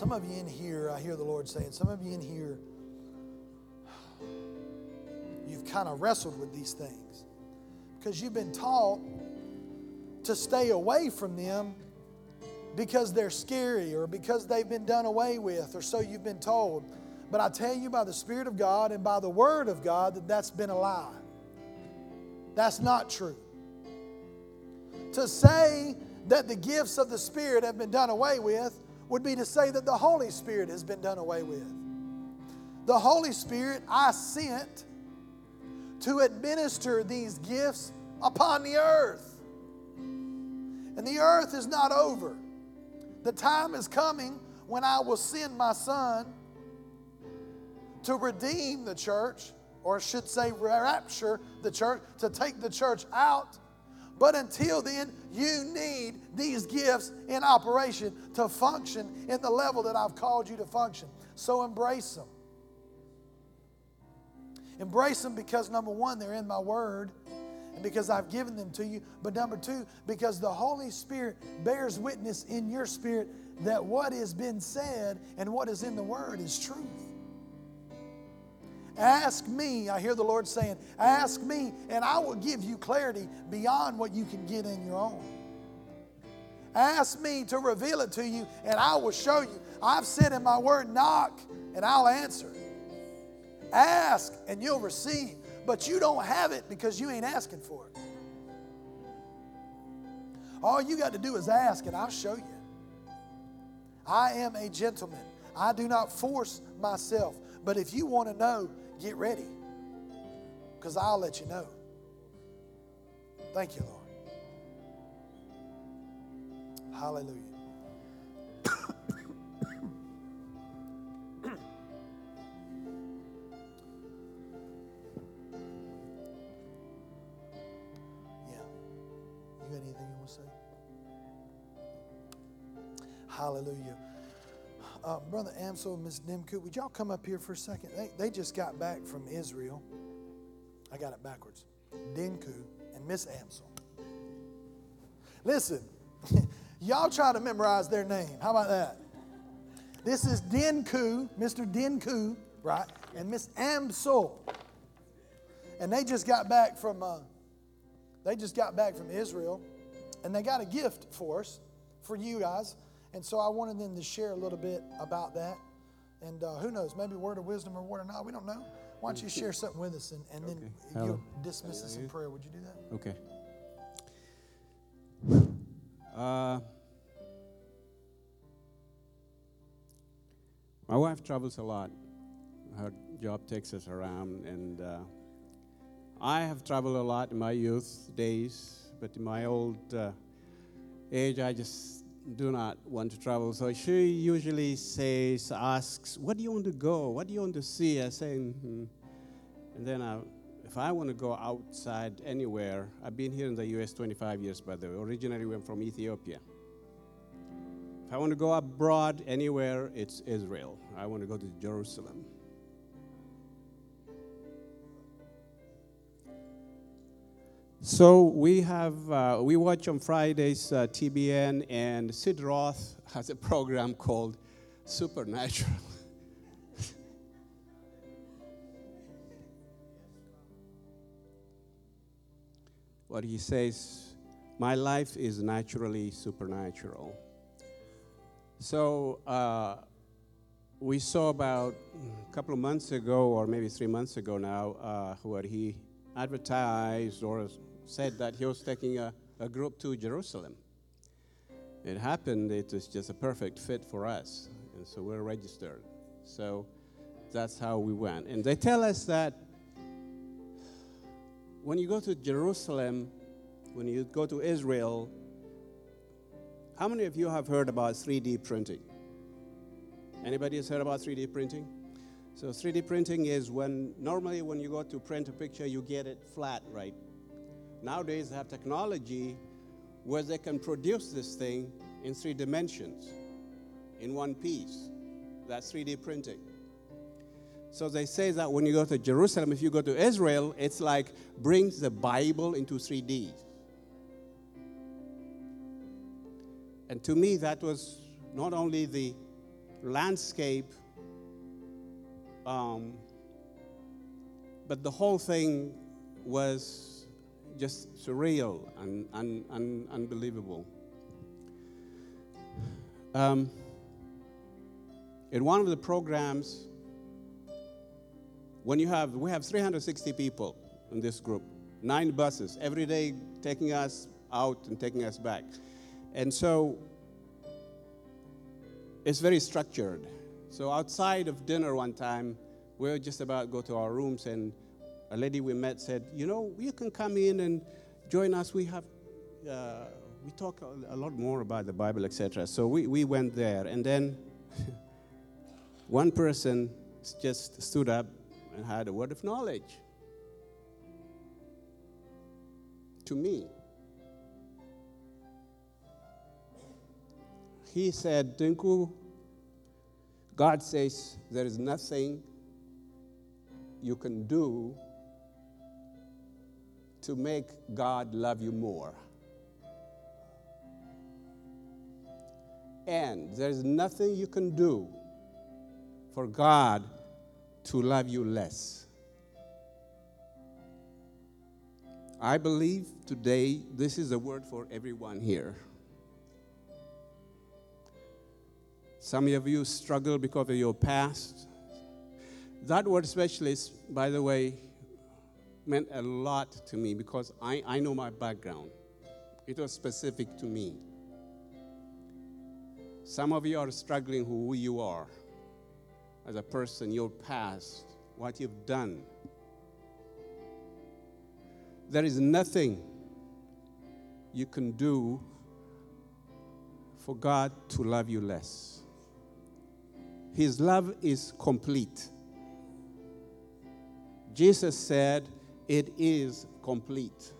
Some of you in here, I hear the Lord saying, some of you in here, you've kind of wrestled with these things because you've been taught to stay away from them because they're scary or because they've been done away with, or so you've been told. But I tell you by the Spirit of God and by the Word of God that that's been a lie. That's not true. To say that the gifts of the Spirit have been done away with would be to say that the Holy Spirit has been done away with. the Holy Spirit I sent to administer these gifts upon the earth. And the earth is not over. The time is coming when I will send my son to redeem the church, or I should say, rapture the church, to take the church out. But until then, you need these gifts in operation to function in the level that I've called you to function. So embrace them. Embrace them because number one, they're in my word and because I've given them to you. But number two, because the Holy Spirit bears witness in your spirit that what has been said and what is in the word is truth. Ask me, I hear the Lord saying, ask me, and I will give you clarity beyond what you can get in your own. Ask me to reveal it to you, and I will show you. I've said in my word, knock, and I'll answer. Ask, and you'll receive. But you don't have it because you ain't asking for it. All you got to do is ask, and I'll show you. I am a gentleman. I do not force myself. But if you want to know, get ready because I'll let you know. Thank you, Lord. Hallelujah. *coughs* Yeah. You got anything you want to say? Hallelujah. Uh, Brother Amsel and Miss Dinku, would y'all come up here for a second? They, they just got back from Israel. I got it backwards. Dinku and Miss Amsel. Listen, *laughs* y'all try to memorize their name. How about that? This is Dinku, Mr. Dinku, right? And Miss Amsel. And they just got back from uh, they just got back from Israel, and they got a gift for us, for you guys. And so I wanted them to share a little bit about that. And uh, who knows, maybe word of wisdom or word of not, we don't know. Why don't you share something with us and, and okay. then you dismiss us in prayer? Would you do that? Okay. Uh, my wife travels a lot. Her job takes us around, and uh, I have traveled a lot in my youth days, but in my old uh, age, I just do not want to travel. So she usually says, asks, What do you want to go? What do you want to see? I say, mm-hmm. And then I, if I want to go outside anywhere, I've been here in the US 25 years, by the way. Originally, went from Ethiopia. If I want to go abroad anywhere, it's Israel. I want to go to Jerusalem. So we have uh, we watch on Fridays uh, TBN and Sid Roth has a program called Supernatural. *laughs* what he says, my life is naturally supernatural. So uh, we saw about a couple of months ago, or maybe three months ago now, uh, what he advertised or said that he was taking a, a group to Jerusalem. It happened, it was just a perfect fit for us. And so we're registered. So that's how we went. And they tell us that when you go to Jerusalem, when you go to Israel, how many of you have heard about 3D printing? Anybody has heard about 3D printing? So 3D printing is when normally when you go to print a picture, you get it flat, right? Nowadays, they have technology where they can produce this thing in three dimensions, in one piece. That's 3D printing. So they say that when you go to Jerusalem, if you go to Israel, it's like brings the Bible into 3D. And to me, that was not only the landscape, um, but the whole thing was just surreal and, and, and unbelievable. Um, in one of the programs, when you have, we have 360 people in this group, nine buses, every day taking us out and taking us back. And so it's very structured. So outside of dinner one time, we were just about to go to our rooms, and a lady we met said, You know, you can come in and join us. We have. Uh, we talk a, lot more about the Bible, etc. So we, we went there, and then *laughs* one person just stood up and had a word of knowledge to me. He said, Dinku, God says there is nothing you can do to make God love you more. And there's nothing you can do for God to love you less. I believe today this is a word for everyone here. Some of you struggle because of your past. That word specialist, by the way, meant a lot to me because I, I know my background. It was specific to me. Some of you are struggling who you are as a person, your past, what you've done. There is nothing you can do for God to love you less. His love is complete. Jesus said, It is complete.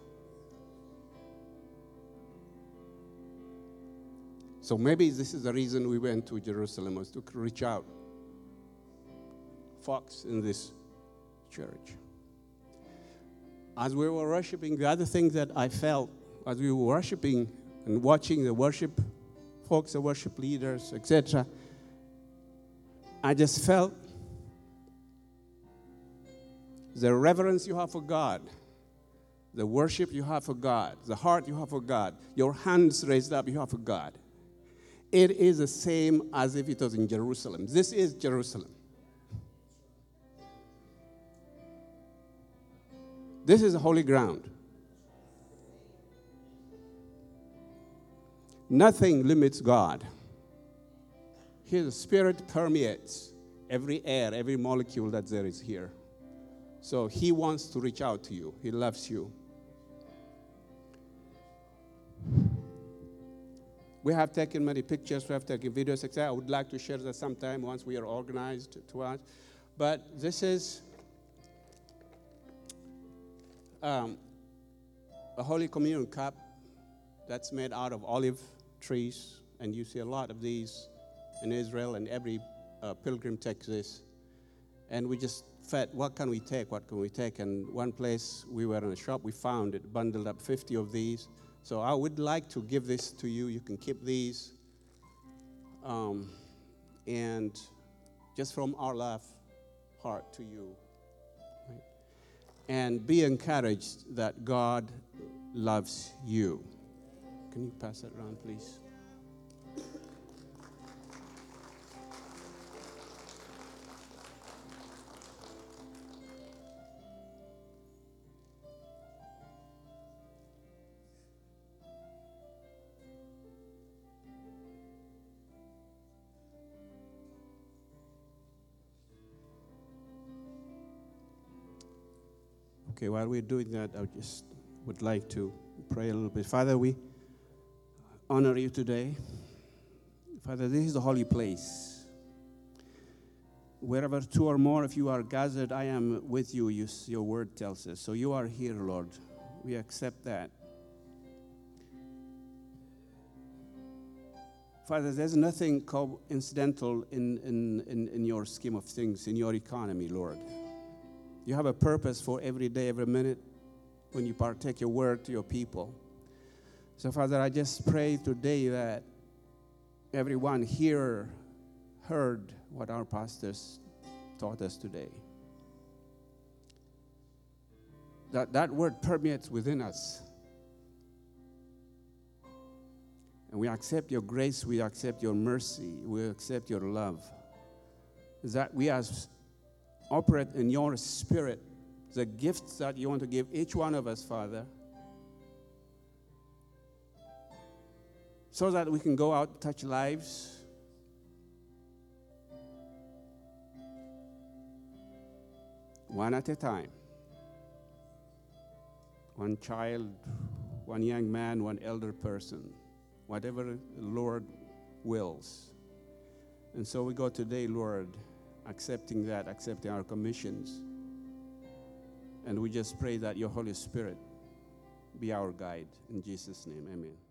So maybe this is the reason we went to Jerusalem was to reach out. Fox in this church. As we were worshiping, the other thing that I felt as we were worshiping and watching the worship folks, the worship leaders, etc., I just felt the reverence you have for God, the worship you have for God, the heart you have for God, your hands raised up you have for God. It is the same as if it was in Jerusalem. This is Jerusalem. This is holy ground. Nothing limits God. His spirit permeates every air, every molecule that there is here. So he wants to reach out to you. He loves you. We have taken many pictures, we have taken videos, etc. I would like to share that sometime once we are organized to us. But this is um, a Holy Communion cup that's made out of olive trees, and you see a lot of these in Israel, and every uh, pilgrim takes this. And we just what can we take? What can we take? And one place we were in a shop, we found it bundled up 50 of these. So I would like to give this to you. You can keep these. Um, and just from our love heart to you. And be encouraged that God loves you. Can you pass that around, please? Okay, while we're doing that, I just would like to pray a little bit. Father, we honor you today. Father, this is the holy place. Wherever two or more of you are gathered, I am with you, you your word tells us. So you are here, Lord. We accept that. Father, there's nothing coincidental in, in, in, in your scheme of things, in your economy, Lord. You have a purpose for every day, every minute when you partake your word to your people. So, Father, I just pray today that everyone here heard what our pastors taught us today. That that word permeates within us. And we accept your grace, we accept your mercy, we accept your love. That we as operate in your spirit, the gifts that you want to give each one of us, Father, so that we can go out, touch lives. one at a time. One child, one young man, one elder person, whatever the Lord wills. And so we go today, Lord, accepting that, accepting our commissions. And we just pray that your Holy Spirit be our guide. In Jesus' name, amen.